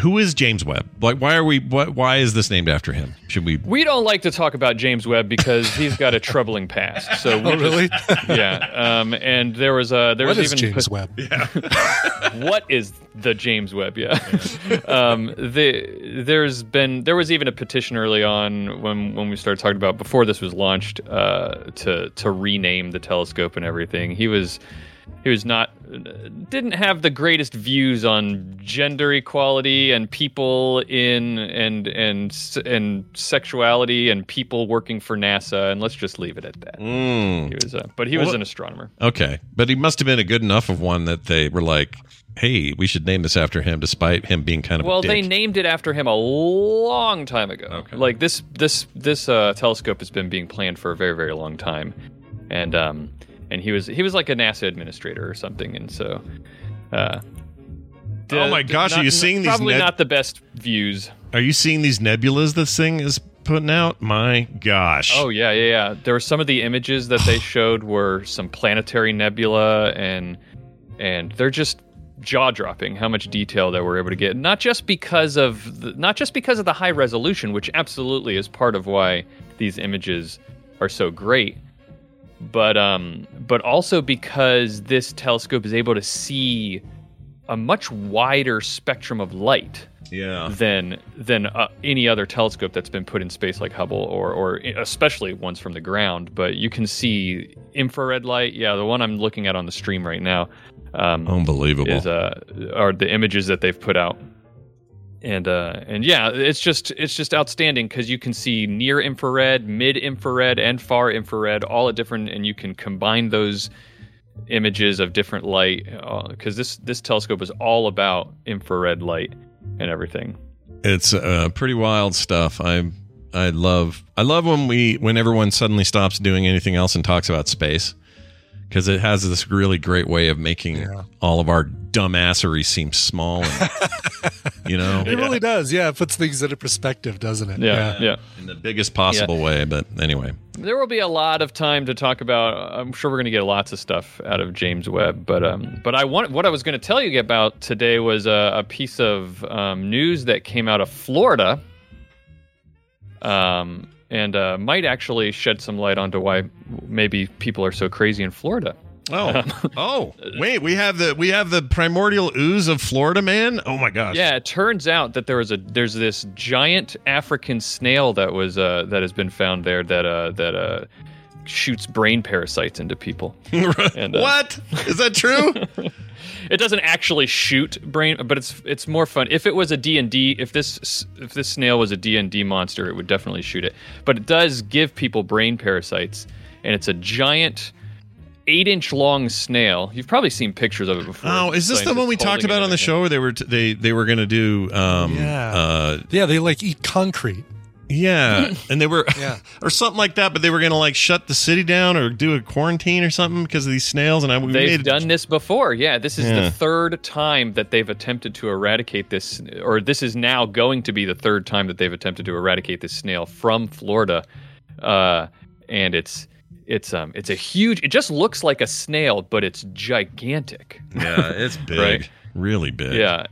who is James Webb? Like, why are we? What? Why is this named after him? Should we? We don't like to talk about James Webb because he's got a troubling past. So we Oh, really? just- yeah. Um, and there was a there What was is even James Webb? Yeah. what is the James Webb? Yeah. um, the there's been there was even a petition early on when when we started talking about before this was launched uh, to to rename the telescope and everything. He was he was not didn't have the greatest views on gender equality and people in and and and sexuality and people working for NASA and let's just leave it at that. Mm. He was, uh, but he was Well, an astronomer. Okay, but he must have been a good enough of one that they were like, "Hey, we should name this after him," despite him being kind of Well, a they named it after him a long time ago. Okay. Like this this this uh, telescope has been being planned for a very very long time, and um and he was he was like a NASA administrator or something, and so. Uh, Oh my gosh, are not- you seeing these Probably neb- not the best views. Are you seeing these nebulas this thing is putting out? My gosh. Oh yeah, yeah, yeah. There were some of the images that they showed were some planetary nebula, and and they're just jaw dropping how much detail that we're able to get. Not just because of the, not just because of the high resolution, which absolutely is part of why these images are so great, but um, but also because this telescope is able to see a much wider spectrum of light yeah. than than uh, any other telescope that's been put in space like Hubble or or especially ones from the ground. But you can see infrared light. Yeah, the one I'm looking at on the stream right now um, Unbelievable. is uh are the images that they've put out. And uh, and yeah, it's just it's just outstanding because you can see near infrared, mid infrared, and far infrared all at different, and you can combine those images of different light because this this telescope is all about infrared light and everything. It's uh, pretty wild stuff. I I love I love when we when everyone suddenly stops doing anything else and talks about space because it has this really great way of making Yeah. all of our dumbassery seem small and you know It really does. Yeah, it puts things into perspective, doesn't it? Yeah, yeah. in the biggest possible way. But anyway, There will be a lot of time to talk about. I'm sure we're going to get lots of stuff out of James Webb, but um, but I want what I was going to tell you about today was a, a piece of um, news that came out of Florida, um, and uh, might actually shed some light onto why maybe people are so crazy in Florida. Oh. Oh. wait, we have the we have the primordial ooze of Florida, man. Oh my gosh, Yeah, it turns out that there was a there's this giant African snail that was uh, that has been found there that uh, that uh, shoots brain parasites into people. And, uh, what? Is that true? it doesn't actually shoot brain but it's it's more fun. If it was a d&d if this if this snail was a d&d monster it would definitely shoot it. But it does give people brain parasites and it's a giant eight inch long snail you've probably seen pictures of it before Oh, is this the one we talked about on the show where they were t- they they were going to do um Yeah. uh Yeah, they like eat concrete. yeah and they were Yeah. or something like that but they were going to like shut the city down or do a quarantine or something because of these snails and I we They've made done this before. Yeah, this is Yeah. the third time that they've attempted to eradicate this, or this is now going to be the third time that they've attempted to eradicate this snail from Florida. Uh, and it's it's um it's a huge. It just looks like a snail, but it's gigantic. yeah it's big Right. really big Yeah,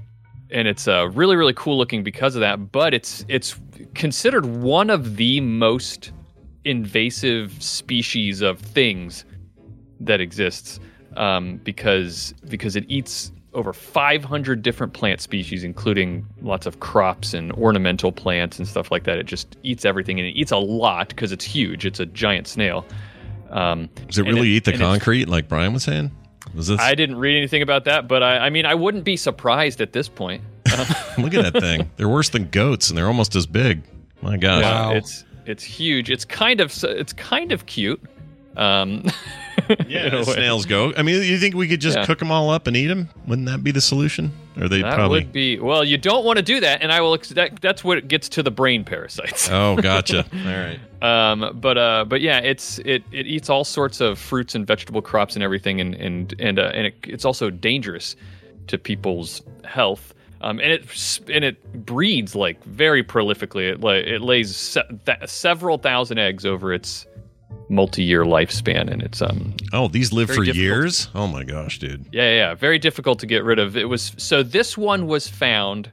and it's uh, really really cool looking because of that. But it's it's considered one of the most invasive species of things that exists um, because because it eats over 500 different plant species, including lots of crops and ornamental plants and stuff like that. It just eats everything, and it eats a lot because it's huge. It's a giant snail. Um, does it and really eat the concrete like Brian was saying was this I didn't read anything about that, but I, I mean, I wouldn't be surprised at this point. look at that thing they're worse than goats and they're almost as big my gosh Wow. It's it's huge. It's kind of it's kind of cute. Um, yeah in a way. snails go I mean you think we could just Yeah. cook them all up and eat them wouldn't that be the solution Or they that probably. would be well. You don't want to do that, and I will. ex- That, that's what gets to the brain parasites. Oh, gotcha. all right. Um, but uh, but yeah, it's it, it eats all sorts of fruits and vegetable crops and everything, and and and uh, and it, it's also dangerous to people's health. Um, and it and it breeds like very prolifically. It like it lays se- th- several thousand eggs over its multi-year lifespan, and it's um Oh, these live for years? Oh my gosh, dude. yeah, yeah, yeah. Very difficult to get rid of. It was so this one was found.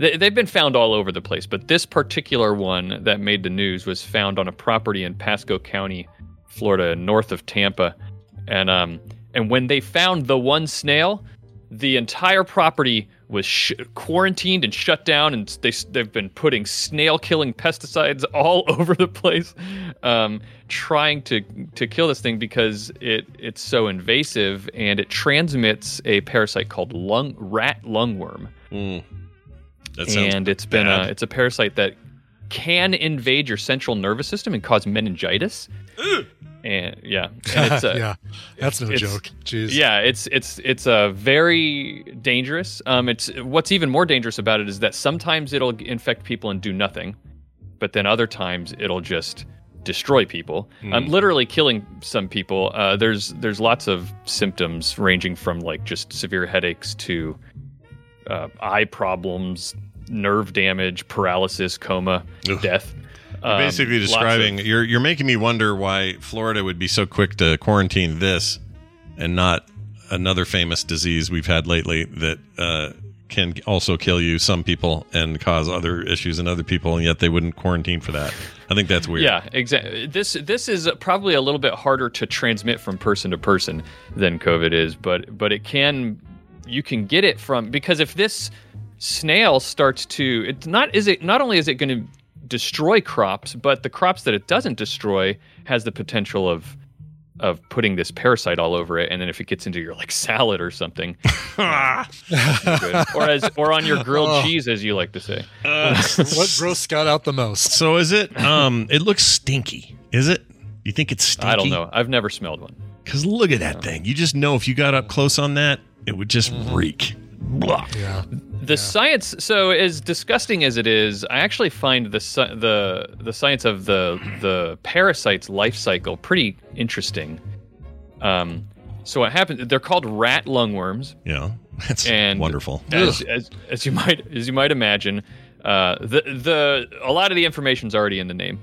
They, they've been found all over the place, but this particular one that made the news was found on a property in Pasco County, Florida, north of Tampa. And um, and when they found the one snail, the entire property was sh- quarantined and shut down, and they they've been putting snail killing pesticides all over the place, um, trying to to kill this thing because it it's so invasive and it transmits a parasite called lung rat lungworm, Mm. That and it's been a it's a parasite that can invade your central nervous system and cause meningitis. And yeah, and it's a, yeah, that's no it's- joke. Jeez. yeah, it's it's it's a very dangerous. Um, it's what's even more dangerous about it is that sometimes it'll infect people and do nothing, but then other times it'll just destroy people. Um, literally killing some people. Uh, there's there's lots of symptoms ranging from like just severe headaches to uh, eye problems, nerve damage, paralysis, coma, death. Um, basically describing of- you're you're making me wonder why Florida would be so quick to quarantine this and not another famous disease we've had lately that uh, can also kill you some people and cause other issues in other people and yet they wouldn't quarantine for that. I think that's weird. Yeah, exactly. This this is probably a little bit harder to transmit from person to person than COVID is, but but it can you can get it from because if this snail starts to it's not is it not only is it going to destroy crops, but the crops that it doesn't destroy has the potential of of putting this parasite all over it, and then if it gets into your like salad or something, good. or as or on your grilled Oh. cheese, as you like to say. what gross got out the most? So is it um it looks stinky. Is it? You think it's stinky? I don't know. I've never smelled one. Cuz look at that thing. You just know if you got up close on that, it would just Mm-hmm. reek. Blah. Yeah. The science, so as disgusting as it is, I actually find the the the science of the the parasite's life cycle pretty interesting. Um, so what happens? They're called rat lungworms, Yeah. That's and wonderful. As, as, as you might as you might imagine, uh, the the a lot of the information's already in the name.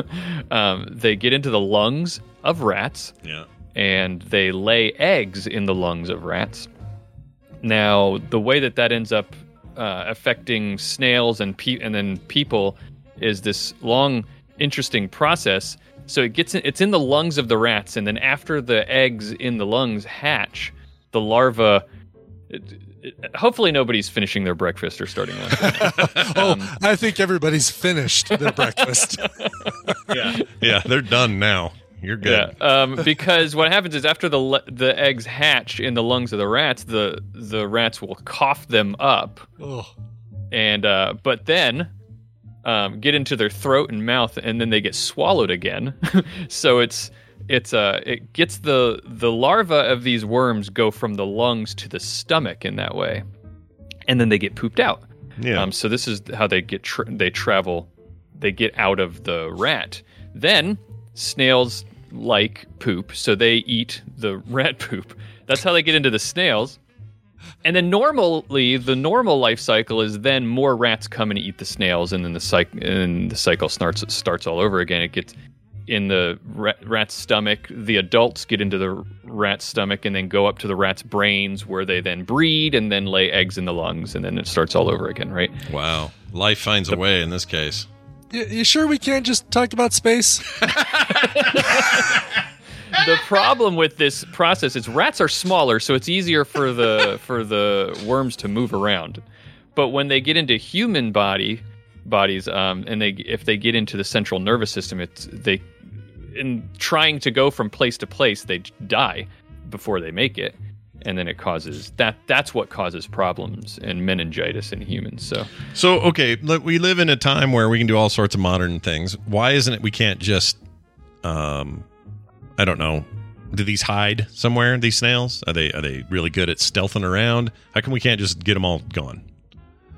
um, they get into the lungs of rats Yeah. and they lay eggs in the lungs of rats. Now, the way that that ends up uh, affecting snails and pe- and then people is this long, interesting process. So it gets in, it's in the lungs of the rats, and then after the eggs in the lungs hatch, the larva. It, it, hopefully, nobody's finishing their breakfast or starting lunch. Oh, I think everybody's finished their breakfast. Yeah. yeah, they're done now. You're good. Yeah, um, because what happens is after the le- the eggs hatch in the lungs of the rats, the the rats will cough them up, oh, and uh, but then um, get into their throat and mouth, and then they get swallowed again. so it's it's uh it gets the the larva of these worms go from the lungs to the stomach in that way, and then they get pooped out. Yeah. Um, so this is how they get tra- they travel, they get out of the rat. Then snails like poop, so they eat the rat poop. That's how they get into the snails. And then normally, the normal life cycle is then more rats come and eat the snails, and then the cycle and the cycle starts starts all over again. It gets in the rat, rat's stomach. The adults get into the rat's stomach and then go up to the rat's brains, where they then breed and then lay eggs in the lungs, and then it starts all over again. Right? Wow. Life finds a way in this case. You, you sure we can't just talk about space? the problem with this process is rats are smaller, so it's easier for the for the worms to move around. But when they get into human body bodies, um, and they if they get into the central nervous system, it's they in trying to go from place to place, they die before they make it, and then it causes that. That's what causes problems and meningitis in humans. So So, okay, look, we live in a time where we can do all sorts of modern things. Why isn't it we can't just, um, I don't know, Do these hide somewhere? These snails are they are they really good at stealthing around? How come we can't just get them all gone?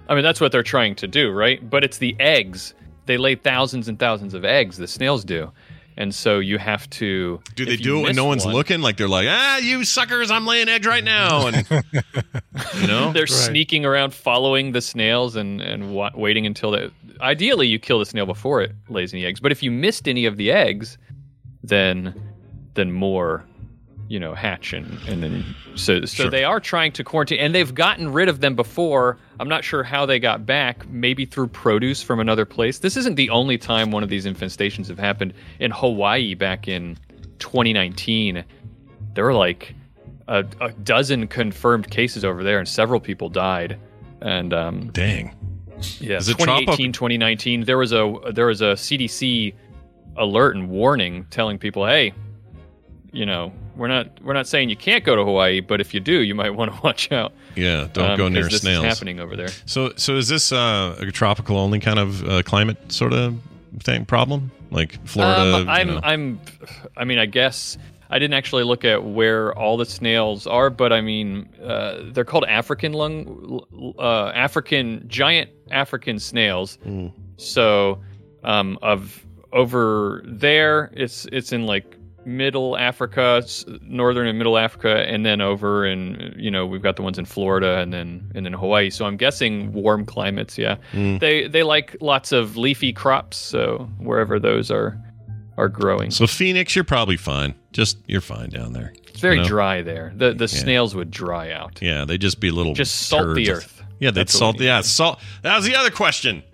I mean, that's what they're trying to do, right? But it's the eggs. They lay thousands and thousands of eggs. The snails do, and so you have to. Do they do it when no one's one- looking? Like they're like, ah, you suckers, I'm laying eggs right now, and you know, They're sneaking around, following the snails, and and wa- waiting until they. Ideally, you kill the snail before it lays any eggs. But if you missed any of the eggs, then then more, you know, hatch and and then so so Sure. they are trying to quarantine, and they've gotten rid of them before. I'm not sure how they got back. Maybe through produce from another place. This isn't the only time one of these infestations have happened in Hawaii back in 2019. There were like a, a dozen confirmed cases over there, and several people died. And um, dang, yeah, Is it 2018, 2019. There was a there was a CDC alert and warning telling people, hey, you know, we're not we're not saying you can't go to Hawaii, but if you do, you might want to watch out. yeah, don't um, go near this snails. Is happening over there. So, so is this uh, a tropical only kind of uh, climate sort of thing problem? Like Florida? Um, I'm know? I'm I mean I guess I didn't actually look at where all the snails are, but I mean uh, they're called African lung uh, African giant African snails. Mm. So um, of over there, it's it's in like middle Africa, northern and middle Africa, and then over and you know we've got the ones in Florida and then and then Hawaii. So I'm guessing warm climates. Yeah, Mm. they they like lots of leafy crops. So wherever those are are growing, So Phoenix, you're probably fine. Just you're fine down there. it's very you know? dry there. The the Yeah. snails would dry out. Yeah, they just be little. Just salt the earth. Yeah, they'd That's salt. Yeah, salt. That was the other question.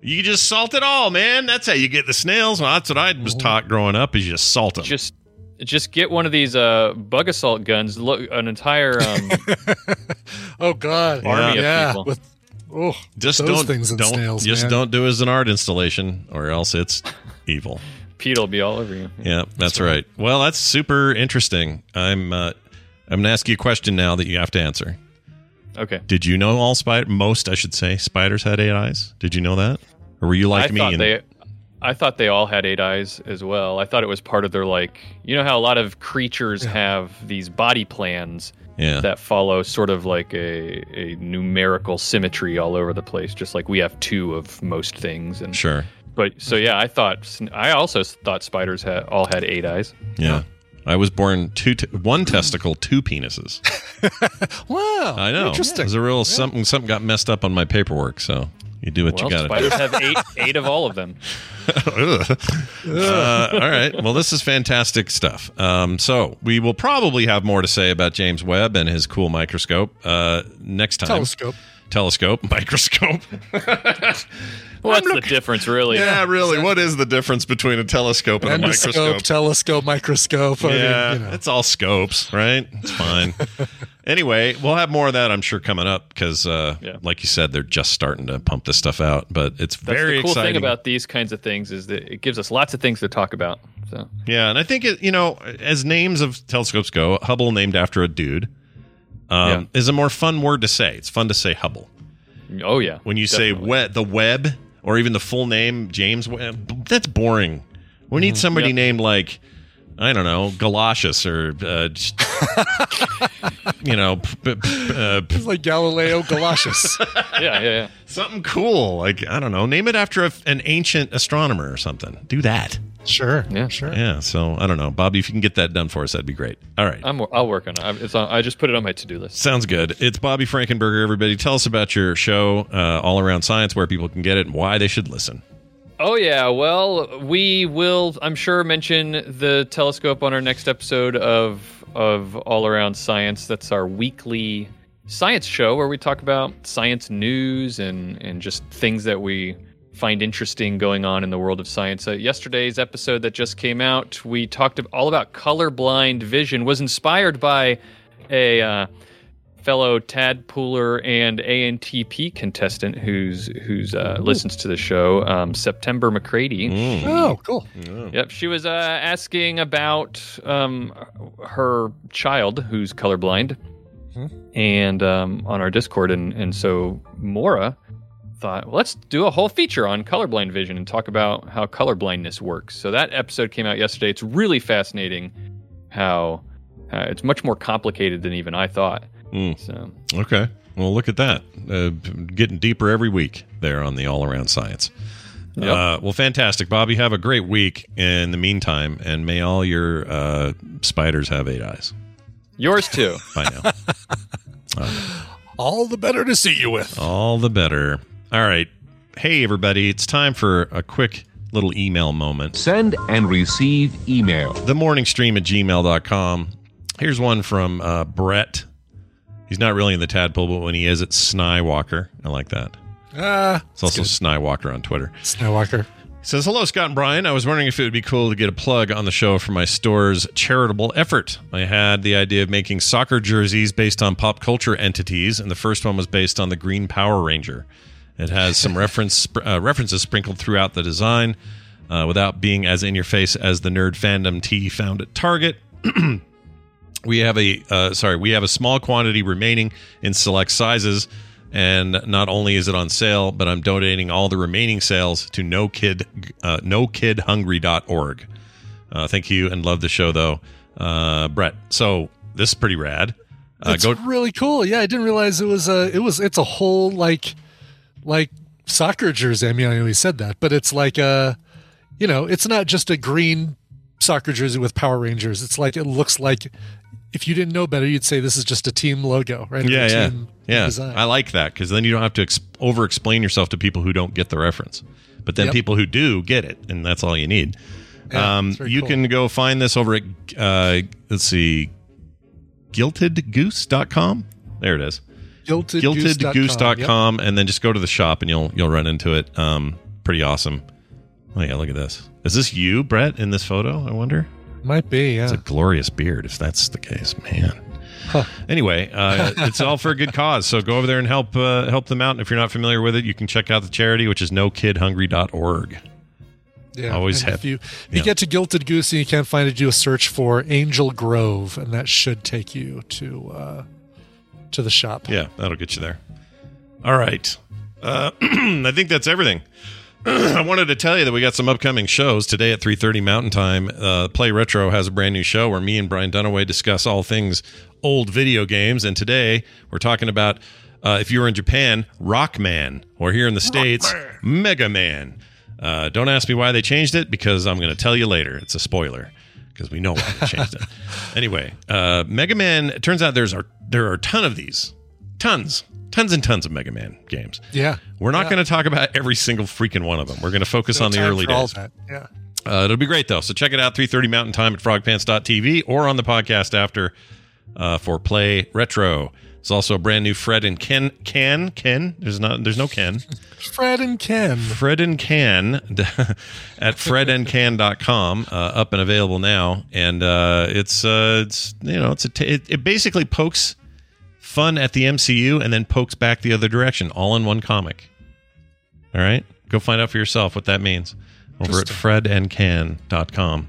You just salt it all, man. That's how you get the snails. Well, that's what I was taught growing up. Is you just salt them. Just just get one of these uh, bug assault guns. Look, an entire um, Oh God, Army of yeah. people. With oh, just those don't things in don't snails, just man. don't do it as an art installation, or else it's evil. Pete will be all over you. Yeah, that's, right. Well, that's super interesting. I'm uh, I'm gonna ask you a question now that you have to answer. Okay. Did you know all spider most I should say spiders had eight eyes? Did you know that, or were you like I me? thought and- they, I thought they all had eight eyes as well. I thought it was part of their like, you know how a lot of creatures have these body plans Yeah. that follow sort of like a, a numerical symmetry all over the place, just like we have two of most things. And sure. but so yeah, I thought I also thought spiders had all had eight eyes. Yeah. I was born two, t- one testicle, two penises. Wow, I know. Interesting. There's a real something. Something got messed up on my paperwork. So you do what Well, you got to do. spiders do. have eight eight of all of them. Uh, all right. Well, this is fantastic stuff. Um, so we will probably have more to say about James Webb and his cool microscope uh, next time. Telescope. Telescope. Microscope. What's the difference, really? yeah, really. What is the difference between a telescope and a microscope? telescope, microscope. I yeah, mean, you know. it's all scopes, right? It's fine. anyway, we'll have more of that, I'm sure, coming up because, uh, Yeah. like you said, they're just starting to pump this stuff out. But it's That's very the cool exciting. thing about these kinds of things is that it gives us lots of things to talk about. So yeah, and I think it, you know, as names of telescopes go, Hubble named after a dude um, is a more fun word to say. It's fun to say Hubble. Oh yeah. When you Definitely. say we- the Webb or even the full name James. That's boring. We need somebody Yeah. named like I don't know Galoshes or uh, just- you know p- p- uh, p- It's like Galileo Galactus. yeah, yeah, yeah. something cool like I don't know. Name it after a, an ancient astronomer or something. Do that. Sure. Yeah. Sure. Yeah. So I don't know, Bobby. If you can get that done for us, that'd be great. All right. I'm, I'll work on it. I- It's on, I just put it on my to-do list. Sounds good. It's Bobby Frankenberger, everybody. Tell us about your show, uh, All Around Science, where people can get it and why they should listen. Oh yeah, well, we will I'm sure mention the telescope on our next episode of of All Around Science. That's our weekly science show where we talk about science news and and just things that we find interesting going on in the world of science. Uh, yesterday's episode that just came out, we talked all about colorblind vision was inspired by a uh, fellow Tadpooler and ANTP contestant who's who's uh, listens to the show, um, September McCready. Oh, cool. Yep, she was uh, asking about um, her child who's colorblind, and um, on our Discord, and and so Mora thought, well, let's do a whole feature on colorblind vision and talk about how colorblindness works. So that episode came out yesterday. It's really fascinating how Uh, it's much more complicated than even I thought. Mm. So Okay. Well, look at that. Uh, getting deeper every week there on the all around science. Yep. Uh, well, fantastic, Bobby. Have a great week in the meantime, and may all your uh, spiders have eight eyes. yours too. Bye now. All the better to see you with. all the better. All right. Hey, everybody. It's time for a quick little email moment. Send and receive email. The morning stream at gmail.com. Here's one from uh, Brett. He's not really in the tadpole, but when he is, it's Snywalker. I like that. Ah, It's also Snywalker on Twitter. Snowwalker. He says, Hello, Scott and Brian. I was wondering if it would be cool to get a plug on the show for my store's charitable effort. I had the idea of making soccer jerseys based on pop culture entities, and the first one was based on the Green Power Ranger. It has some reference uh, references sprinkled throughout the design uh, without being as in your face as the nerd fandom tee found at Target. we have a uh, sorry we have a small quantity remaining in select sizes and not only is it on sale but i'm donating all the remaining sales to no kid uh, no kid hungry.org uh, thank you and love the show though uh, brett so this is pretty rad uh, It's go really cool. Yeah, I didn't realize it was a. It was. It's a whole like, like soccer jersey. I mean, I always said that, but it's like a, you know, it's not just a green soccer jersey with Power Rangers. It's like it looks like. If you didn't know better, you'd say this is just a team logo, right? yeah yeah team yeah design. i like that because then you don't have to ex- over explain yourself to people who don't get the reference but then Yep. people who do get it and that's all you need Yeah, um, you cool. can go find this over at uh, let's see giltedgoose.com there it is Giltedgoose.com, giltedgoose.com and then just go to the shop and you'll you'll run into it. Um, pretty awesome. Oh yeah look at this. Is this you brett in this photo i wonder? Might be. Yeah. it's a glorious beard if that's the case man. Anyway uh, it's all for a good cause so go over there and help uh, help them out. And if you're not familiar with it you can check out the charity which is nokidhungry.org Yeah, Always have- If you, you yeah. get to Gilted Goose and you can't find it, do a search for Angel Grove, and that should take you to uh, to the shop. yeah that'll get you there all right uh, i think that's everything I wanted to tell you that we got some upcoming shows today at 3:30 Mountain Time. Uh, Play Retro has a brand new show where me and Brian Dunaway discuss all things old video games. And today we're talking about uh, if you were in Japan, Rockman, or here in the states, Mega Man. Uh, don't ask me why they changed it because I'm going to tell you later. It's a spoiler because we know why they changed it. Anyway, uh, Mega Man. It turns out there's a, there are a ton of these, tons, tons and tons of Mega Man games. Yeah. We're not Yeah. going to talk about every single freaking one of them. We're going to focus No on the early days. that. Yeah. Uh, it'll be great though. So check it out 3:30 Mountain Time at frogpants.tv or on the podcast after uh, for Play Retro. It's also a brand new Fred and Ken Ken Ken. There's not there's no Ken. Fred and Ken. Fred and Can at fredandcan.com uh, up and available now and uh, it's uh, it's you know it's a t- it, it basically pokes fun at the MCU and then pokes back the other direction all in one comic. All right? Go find out for yourself what that means over at fredandcan.com.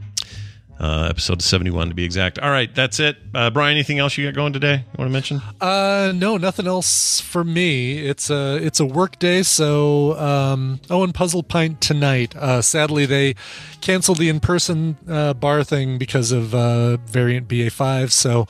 Uh, episode 71 to be exact. All right, that's it. Uh, Brian, anything else you got going today? You want to mention? Uh, no, nothing else for me. It's a it's a work day, so um, oh, and Puzzle Pint tonight. Uh, sadly, they canceled the in person uh, bar thing because of uh, variant BA five. So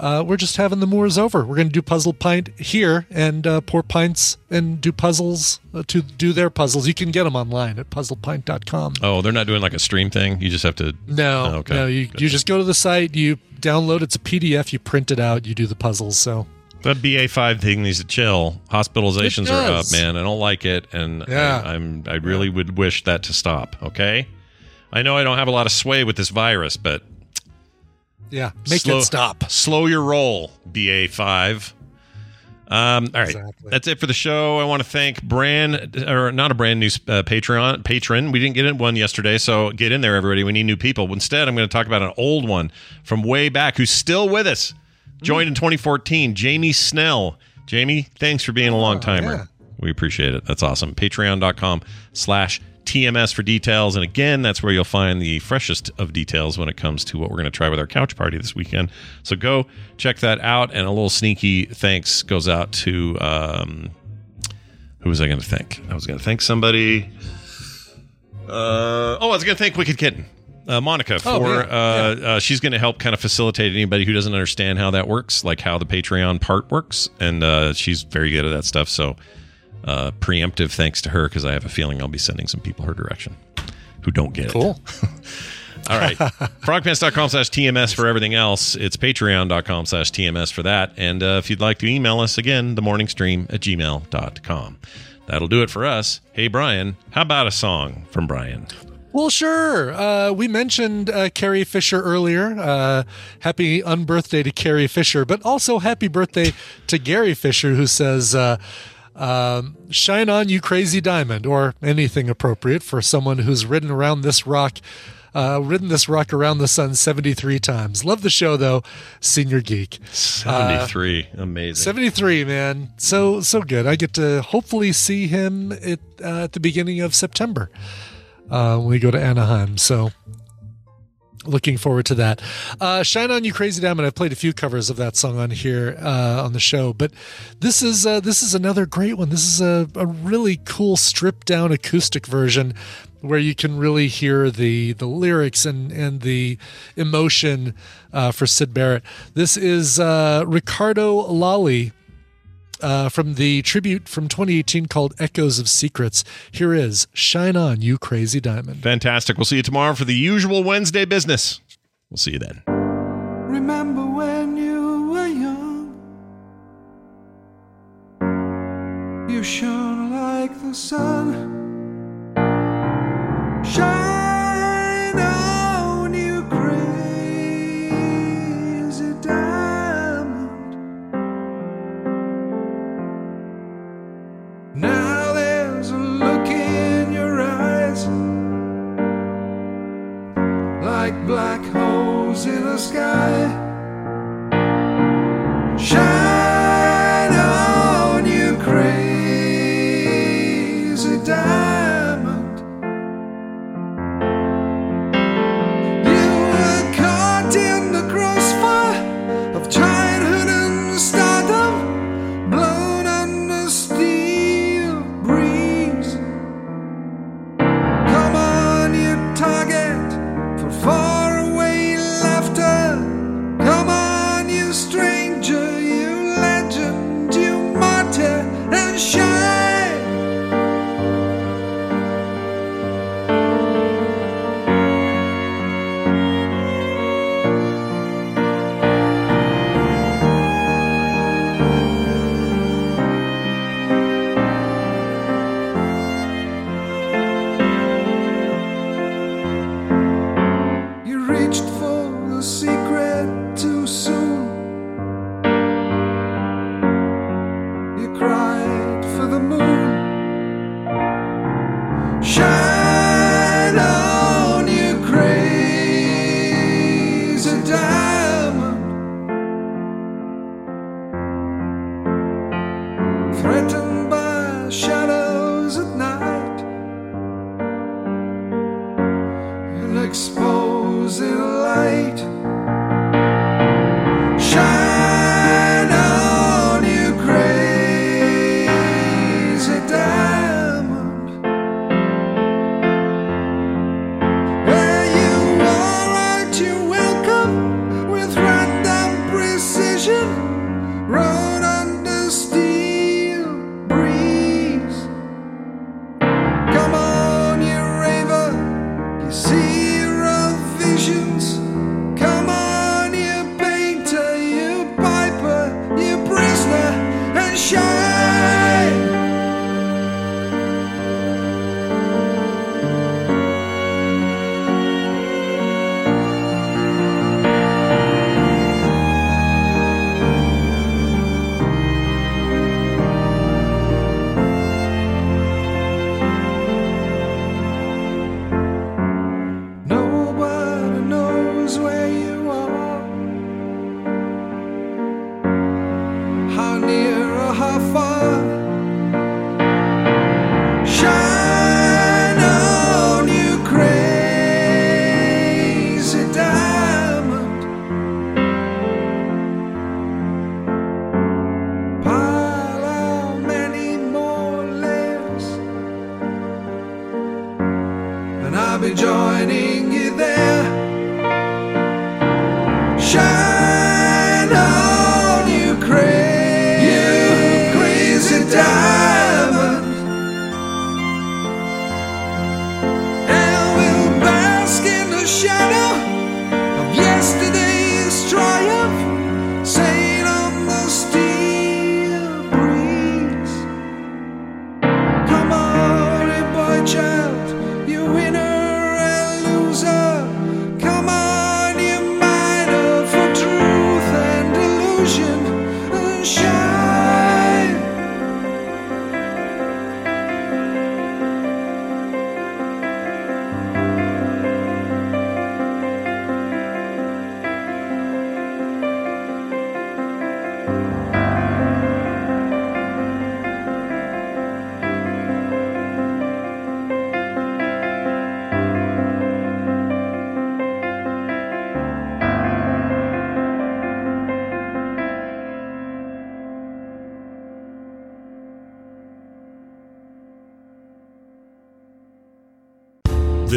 uh, we're just having the Moors over. We're going to do Puzzle Pint here and uh, pour pints and do puzzles uh, to do their puzzles. You can get them online at puzzlepint.com. Oh, they're not doing like a stream thing. You just have to. No, Oh, okay. no, you, you just go to the site, you download it's a PDF, you print it out, you do the puzzles. So That BA5 thing needs to chill. Hospitalizations are up, man. I don't like it, and Yeah. I, I'm I really would wish that to stop. Okay, I know I don't have a lot of sway with this virus, but yeah, make slow, it stop. Slow your roll, BA5. Um, all right, Exactly. that's it for the show. I want to thank brand or not a brand new uh, Patreon patron. We didn't get in one yesterday, so get in there, everybody. We need new people. Instead, I'm going to talk about an old one from way back who's still with us. Joined in 2014, Jamie Snell. Jamie, thanks for being a long timer. yeah. We appreciate it. That's awesome. Patreon.com slash TMS for details. And again, that's where you'll find the freshest of details when it comes to what we're going to try with our couch party this weekend. So go check that out. And a little sneaky thanks goes out to um, who was I going to thank? I was going to thank somebody. Uh, oh, I was going to thank Wicked Kitten. uh, Monica for Oh, yeah, uh, Uh, she's going to help kind of facilitate anybody who doesn't understand how that works, like how the Patreon part works, and uh, she's very good at that stuff. So uh, preemptive thanks to her because I have a feeling I'll be sending some people her direction who don't get it. Cool. All right. Frogpants.com slash TMS for everything else. It's patreon.com slash TMS for that. And uh, if you'd like to email us again, the morning stream at gmail.com. That'll do it for us. Hey, Brian, how about a song from Brian? Well, sure. Uh, we mentioned uh, Carrie Fisher earlier. Uh, happy unbirthday to Carrie Fisher, but also happy birthday to Gary Fisher, who says, uh, um, "Shine on, you crazy diamond," or anything appropriate for someone who's ridden around this rock. Uh, ridden this rock around the sun 73 times. Love the show though, Senior Geek. 73. Amazing. 73, man. So so good. I get to hopefully see him at uh, at the beginning of September uh, when we go to Anaheim. So looking forward to that. Uh, Shine on You Crazy Diamond. I've played a few covers of that song on here uh, on the show, but this is uh, this is another great one. This is a, a really cool stripped down acoustic version where you can really hear the the lyrics and and the emotion uh, for Syd Barrett. This is uh, Ricardo Lally uh, from the tribute from 2018 called Echoes of Secrets. Here is Shine On, You Crazy Diamond. Fantastic. We'll see you tomorrow for the usual Wednesday business. We'll see you then. Remember when you were young? You shone like the sun. Shine in the sky. Shine